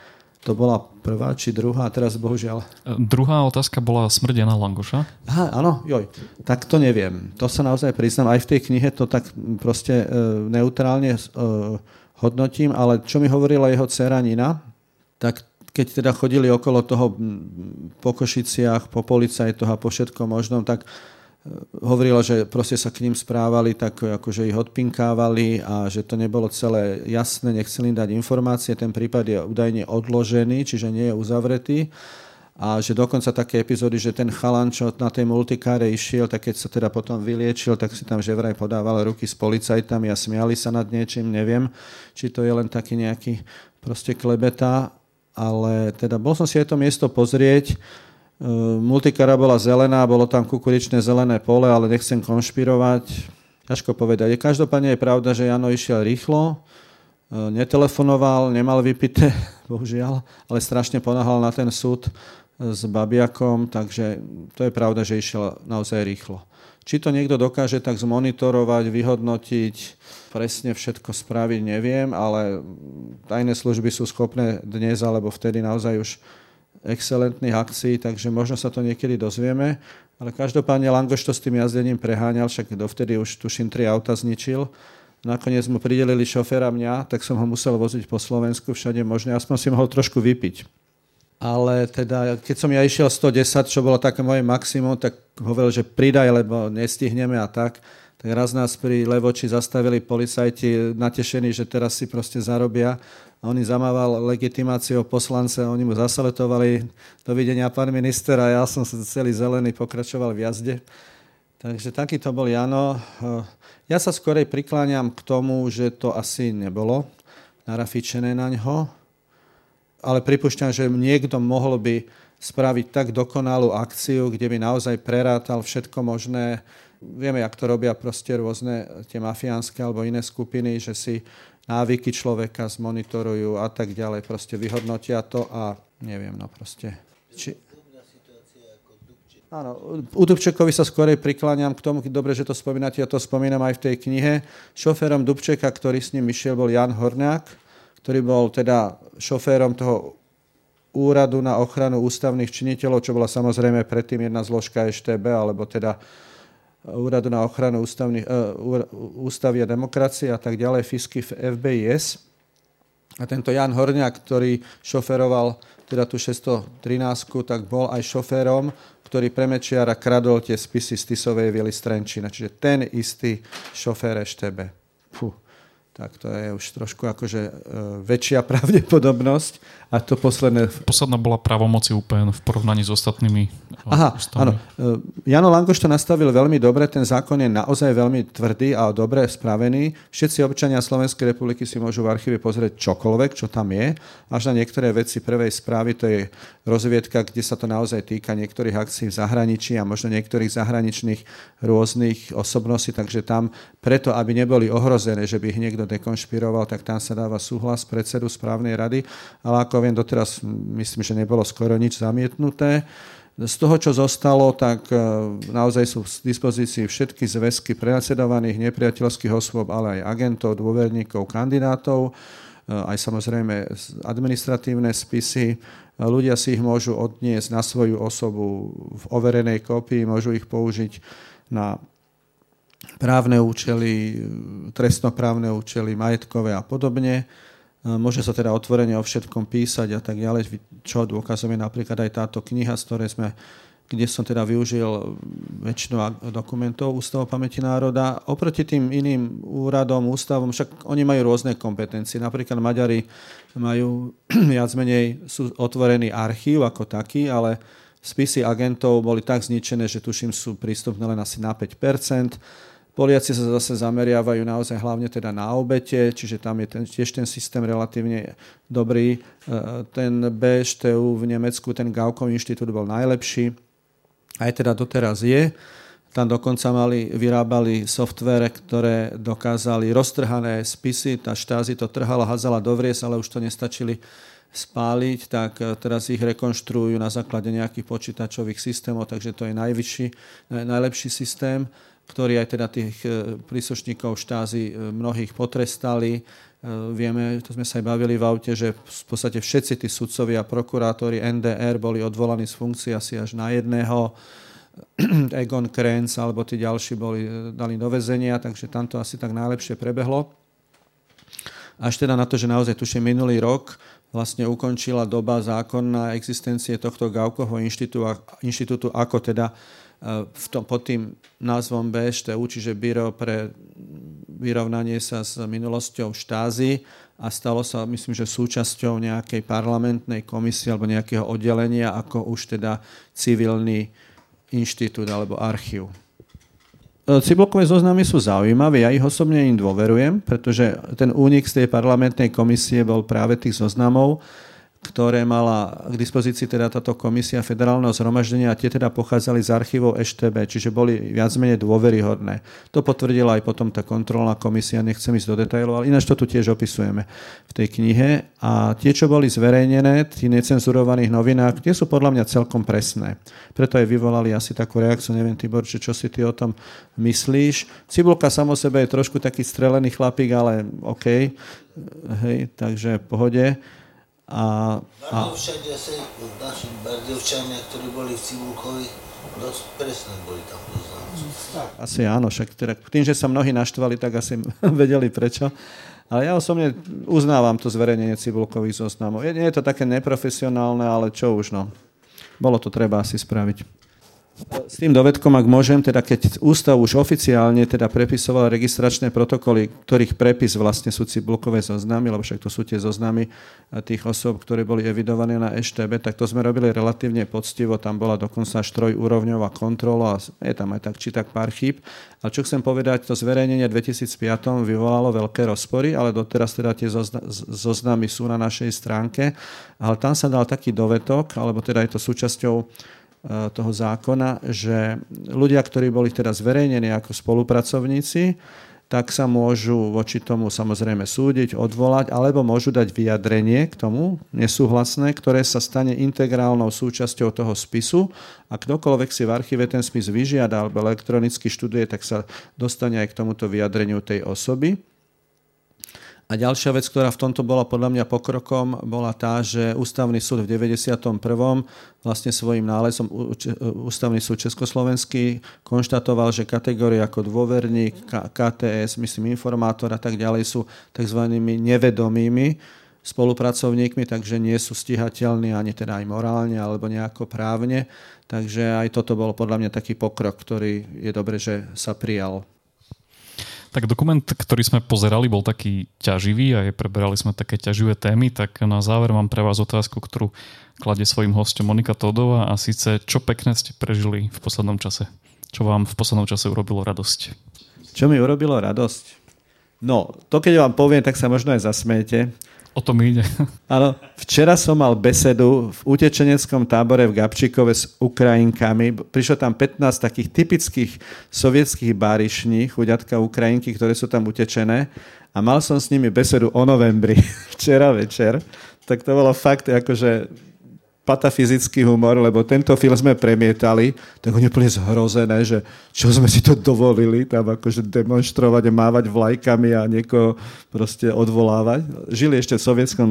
To bola prvá či druhá, teraz bohužiaľ...
Druhá otázka bola smrť Jana Langoša.
Aha, áno, joj. Tak to neviem. To sa naozaj priznám. Aj v tej knihe to tak proste e, neutrálne e, hodnotím, ale čo mi hovorila jeho dcera Nina, tak keď teda chodili okolo toho po Košiciach, po policajtoch a po všetkom možnom, tak hovorila, že proste sa k ním správali tak, akože ich odpinkávali a že to nebolo celé jasné, nechceli dať informácie. Ten prípad je údajne odložený, čiže nie je uzavretý. A že dokonca také epizódy, že ten chalan, čo na tej multikáre išiel, tak keď sa teda potom vyliečil, tak si tam že vraj podával ruky s policajtami a smiali sa nad niečím, neviem, či to je len taký nejaký proste klebeta, ale teda bol som si aj to miesto pozrieť, multikara bola zelená, bolo tam kukuričné zelené pole, ale nechcem konšpirovať. Ťažko povedať. Každopádne je pravda, že Jano išiel rýchlo, ehm, netelefonoval, nemal vypité, bohužiaľ, ale strašne ponáhal na ten súd ehm, s Babiakom, takže to je pravda, že išiel naozaj rýchlo. Či to niekto dokáže tak zmonitorovať, vyhodnotiť, presne všetko spraviť, neviem, ale tajné služby sú schopné dnes alebo vtedy naozaj už excelentných akcií, takže možno sa to niekedy dozvieme. Ale každopádne Langoš to s tým jazdením preháňal, však dovtedy už tuším tri auta zničil. Nakoniec mu pridelili šoféra mňa, tak som ho musel voziť po Slovensku všade možné, aspoň si mohol trošku vypiť. Ale teda, keď som ja išiel 110, čo bolo také moje maximum, tak hovoril, že pridaj, lebo nestihneme a tak. Tak raz nás pri Levoči zastavili policajti natešení, že teraz si proste zarobia a on im zamával legitimáciou poslance oni mu zasaletovali dovidenia pán minister a ja som sa celý zelený pokračoval v jazde. Takže taký to bol Jano. Ja sa skorej prikláňam k tomu, že to asi nebolo narafičené na ňo, ale pripúšťam, že niekto mohol by spraviť tak dokonalú akciu, kde by naozaj prerátal všetko možné. Vieme, jak to robia proste rôzne tie mafiánske alebo iné skupiny, že si návyky človeka zmonitorujú a tak ďalej. Proste vyhodnotia to a neviem, no proste. Či... Áno, u Dubčekovi sa skorej prikláňam k tomu, dobre, že to spomínate, ja to spomínam aj v tej knihe. Šoférom Dubčeka, ktorý s ním išiel, bol Jan Horňák, ktorý bol teda šoférom toho úradu na ochranu ústavných činiteľov, čo bola samozrejme predtým jedna zložka EŠTB, alebo teda Úradu na ochranu ústavný, uh, ústavy a demokracie a tak ďalej, FISky FBIS. A tento Jan Horňák, ktorý šoferoval teda tú 613, tak bol aj šoférom, ktorý pre Mečiara kradol tie spisy z Tisovej vily Strenčina. Čiže ten istý šofér EŠTB. Puh tak to je už trošku akože e, väčšia pravdepodobnosť. A to posledné...
Posledná bola pravomoci úplne v porovnaní s ostatnými
e, Aha, ústavami. áno. E, Jano Langoš to nastavil veľmi dobre, ten zákon je naozaj veľmi tvrdý a dobre spravený. Všetci občania Slovenskej republiky si môžu v archíve pozrieť čokoľvek, čo tam je. Až na niektoré veci prvej správy, to je rozviedka, kde sa to naozaj týka niektorých akcií v zahraničí a možno niektorých zahraničných rôznych osobností, takže tam preto, aby neboli ohrozené, že by ich niekto dekonšpiroval, tak tam sa dáva súhlas predsedu správnej rady, ale ako viem, doteraz myslím, že nebolo skoro nič zamietnuté. Z toho, čo zostalo, tak e, naozaj sú v dispozícii všetky zväzky prenasledovaných nepriateľských osôb, ale aj agentov, dôverníkov, kandidátov, e, aj samozrejme administratívne spisy. Ľudia si ich môžu odniesť na svoju osobu v overenej kopii, môžu ich použiť na právne účely, trestnoprávne účely, majetkové a podobne. Môže sa teda otvorene o všetkom písať a tak ďalej, čo dôkazom je napríklad aj táto kniha, z ktorej sme kde som teda využil väčšinu dokumentov Ústavu pamäti národa. Oproti tým iným úradom, ústavom, však oni majú rôzne kompetencie. Napríklad Maďari majú viac menej sú otvorený archív ako taký, ale spisy agentov boli tak zničené, že tuším sú prístupné len asi na 5 Poliaci sa zase zameriavajú naozaj hlavne teda na obete, čiže tam je ten, tiež ten systém relatívne dobrý. E, ten BŠTU v Nemecku, ten Gaukov inštitút bol najlepší, aj teda doteraz je. Tam dokonca mali, vyrábali softvere, ktoré dokázali roztrhané spisy, tá štázi to trhala, hazala do vries, ale už to nestačili spáliť, tak e, teraz ich rekonštruujú na základe nejakých počítačových systémov, takže to je najvyšší, najlepší systém ktorí aj teda tých e, príslušníkov štázy e, mnohých potrestali. E, vieme, to sme sa aj bavili v aute, že v podstate všetci tí sudcovia, prokurátori NDR boli odvolaní z funkcie asi až na jedného. Egon Krenz alebo tí ďalší boli dali do väzenia, takže tam to asi tak najlepšie prebehlo. Až teda na to, že naozaj tuším minulý rok vlastne ukončila doba zákonná existencie tohto Gaukovho inštitútu, inštitútu ako teda v tom, pod tým názvom BŠTU, čiže Biro pre vyrovnanie sa s minulosťou štázy a stalo sa, myslím, že súčasťou nejakej parlamentnej komisie alebo nejakého oddelenia ako už teda civilný inštitút alebo archív. E, Cibulkové zoznamy sú zaujímavé, ja ich osobne im dôverujem, pretože ten únik z tej parlamentnej komisie bol práve tých zoznamov, ktoré mala k dispozícii teda táto komisia federálneho zhromaždenia a tie teda pochádzali z archívov EŠTB, čiže boli viac menej dôveryhodné. To potvrdila aj potom tá kontrolná komisia, nechcem ísť do detailov, ale ináč to tu tiež opisujeme v tej knihe. A tie, čo boli zverejnené tých necenzurovaných novinách, tie sú podľa mňa celkom presné. Preto aj vyvolali asi takú reakciu, neviem Tibor, či čo si ty o tom myslíš. Cibulka samo sebe je trošku taký strelený chlapík, ale OK. Hej, takže pohode.
A, a... Bardovčania sa, naši Bardovčania, ktorí boli v Cibulkovi, dosť presne boli tam
Asi áno, však teda, tým, že sa mnohí naštvali, tak asi vedeli prečo. Ale ja osobne uznávam to zverejnenie cibulkových zoznamov. Nie je to také neprofesionálne, ale čo už no. Bolo to treba asi spraviť. S tým dovedkom, ak môžem, teda keď ústav už oficiálne teda prepisoval registračné protokoly, ktorých prepis vlastne sú cibulkové zoznamy, lebo však to sú tie zoznamy tých osôb, ktoré boli evidované na EŠTB, tak to sme robili relatívne poctivo, tam bola dokonca až trojúrovňová kontrola je tam aj tak či tak pár chýb. A čo chcem povedať, to zverejnenie 2005 vyvolalo veľké rozpory, ale doteraz teda tie zoznamy sú na našej stránke, ale tam sa dal taký dovetok, alebo teda je to súčasťou toho zákona, že ľudia, ktorí boli teda zverejnení ako spolupracovníci, tak sa môžu voči tomu samozrejme súdiť, odvolať, alebo môžu dať vyjadrenie k tomu nesúhlasné, ktoré sa stane integrálnou súčasťou toho spisu a ktokoľvek si v archíve ten spis vyžiada alebo elektronicky študuje, tak sa dostane aj k tomuto vyjadreniu tej osoby. A ďalšia vec, ktorá v tomto bola podľa mňa pokrokom, bola tá, že Ústavný súd v 91. vlastne svojim nálezom Ústavný súd Československý konštatoval, že kategórie ako dôverník, KTS, myslím informátor a tak ďalej sú tzv. nevedomými spolupracovníkmi, takže nie sú stihateľní ani teda aj morálne alebo nejako právne. Takže aj toto bol podľa mňa taký pokrok, ktorý je dobre, že sa prijal.
Tak dokument, ktorý sme pozerali, bol taký ťaživý a je, preberali sme také ťaživé témy, tak na záver mám pre vás otázku, ktorú kladie svojim hostom Monika Todová a síce, čo pekné ste prežili v poslednom čase? Čo vám v poslednom čase urobilo radosť?
Čo mi urobilo radosť? No, to keď vám poviem, tak sa možno aj zasmiete.
O tom ide.
Áno, včera som mal besedu v utečeneckom tábore v Gabčíkove s Ukrajinkami. Prišlo tam 15 takých typických sovietských bárišní, chuďatka Ukrajinky, ktoré sú tam utečené. A mal som s nimi besedu o novembri, včera večer. Tak to bolo fakt akože patafyzický humor, lebo tento film sme premietali, tak oni úplne zhrozené, že čo sme si to dovolili, tam akože demonstrovať a mávať vlajkami a niekoho proste odvolávať. Žili ešte v sovietskom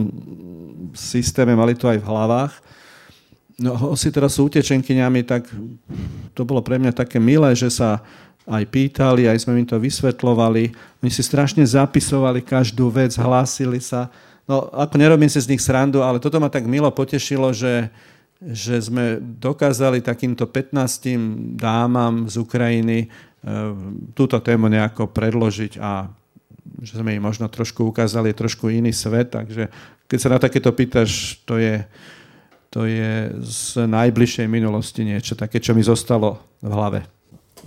systéme, mali to aj v hlavách. No si teraz sú utečenkyňami, tak to bolo pre mňa také milé, že sa aj pýtali, aj sme im to vysvetlovali. Oni si strašne zapisovali každú vec, hlásili sa No, ako nerobím si z nich srandu, ale toto ma tak milo potešilo, že, že sme dokázali takýmto 15 dámam z Ukrajiny e, túto tému nejako predložiť a že sme im možno trošku ukázali trošku iný svet, takže keď sa na takéto pýtaš, to je, to je z najbližšej minulosti niečo také, čo mi zostalo v hlave.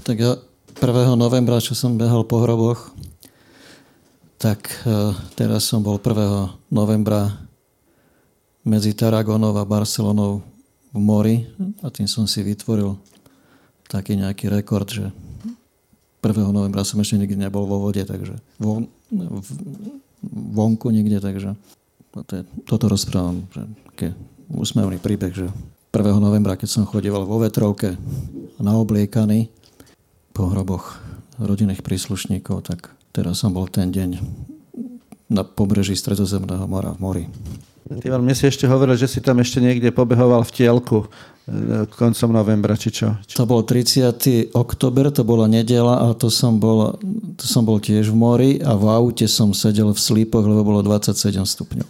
Tak ja 1. novembra, čo som behal po hroboch, tak e, teraz som bol 1. novembra medzi Taragonou a Barcelonou v mori a tým som si vytvoril taký nejaký rekord, že 1. novembra som ešte nikdy nebol vo vode, takže von, vonku nikde, takže toto rozprávam, že také úsmevný príbeh, že 1. novembra, keď som chodieval vo vetrovke naobliekaný po hroboch rodinných príslušníkov, tak teraz som bol ten deň na pobreží Stredozemného mora v mori.
Ty mne si ešte hovoril, že si tam ešte niekde pobehoval v tielku e, koncom novembra, či čo?
To bol 30. oktober, to bola nedela a to som, bol, to som bol tiež v mori a v aute som sedel v slípoch, lebo bolo 27 stupňov.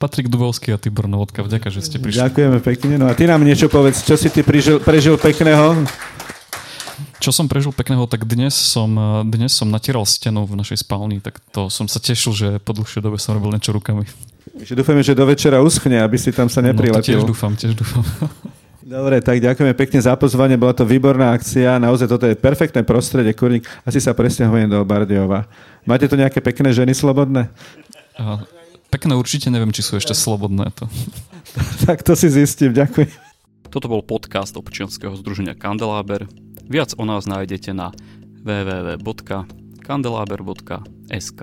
Patrik Dubovský a Tibor Novodka, vďaka, že ste prišli.
Ďakujeme pekne. No a ty nám niečo povedz, čo si ty prežil, prežil pekného?
Čo som prežil pekného, tak dnes som, dnes som natieral stenu v našej spálni, tak to som sa tešil, že po dlhšej dobe som robil niečo rukami.
Takže dúfame, že do večera uschne, aby si tam sa nepriletil.
No, tiež dúfam, tiež dúfam.
Dobre, tak ďakujeme pekne za pozvanie, bola to výborná akcia, naozaj toto je perfektné prostredie, kurník, asi sa presťahujem do Bardiova. Máte tu nejaké pekné ženy slobodné?
A, pekné určite, neviem, či sú ešte slobodné. To.
tak to si zistím, ďakujem.
Toto bol podcast občianského združenia Kandeláber. Viac o nás nájdete na www.kandelaber.sk.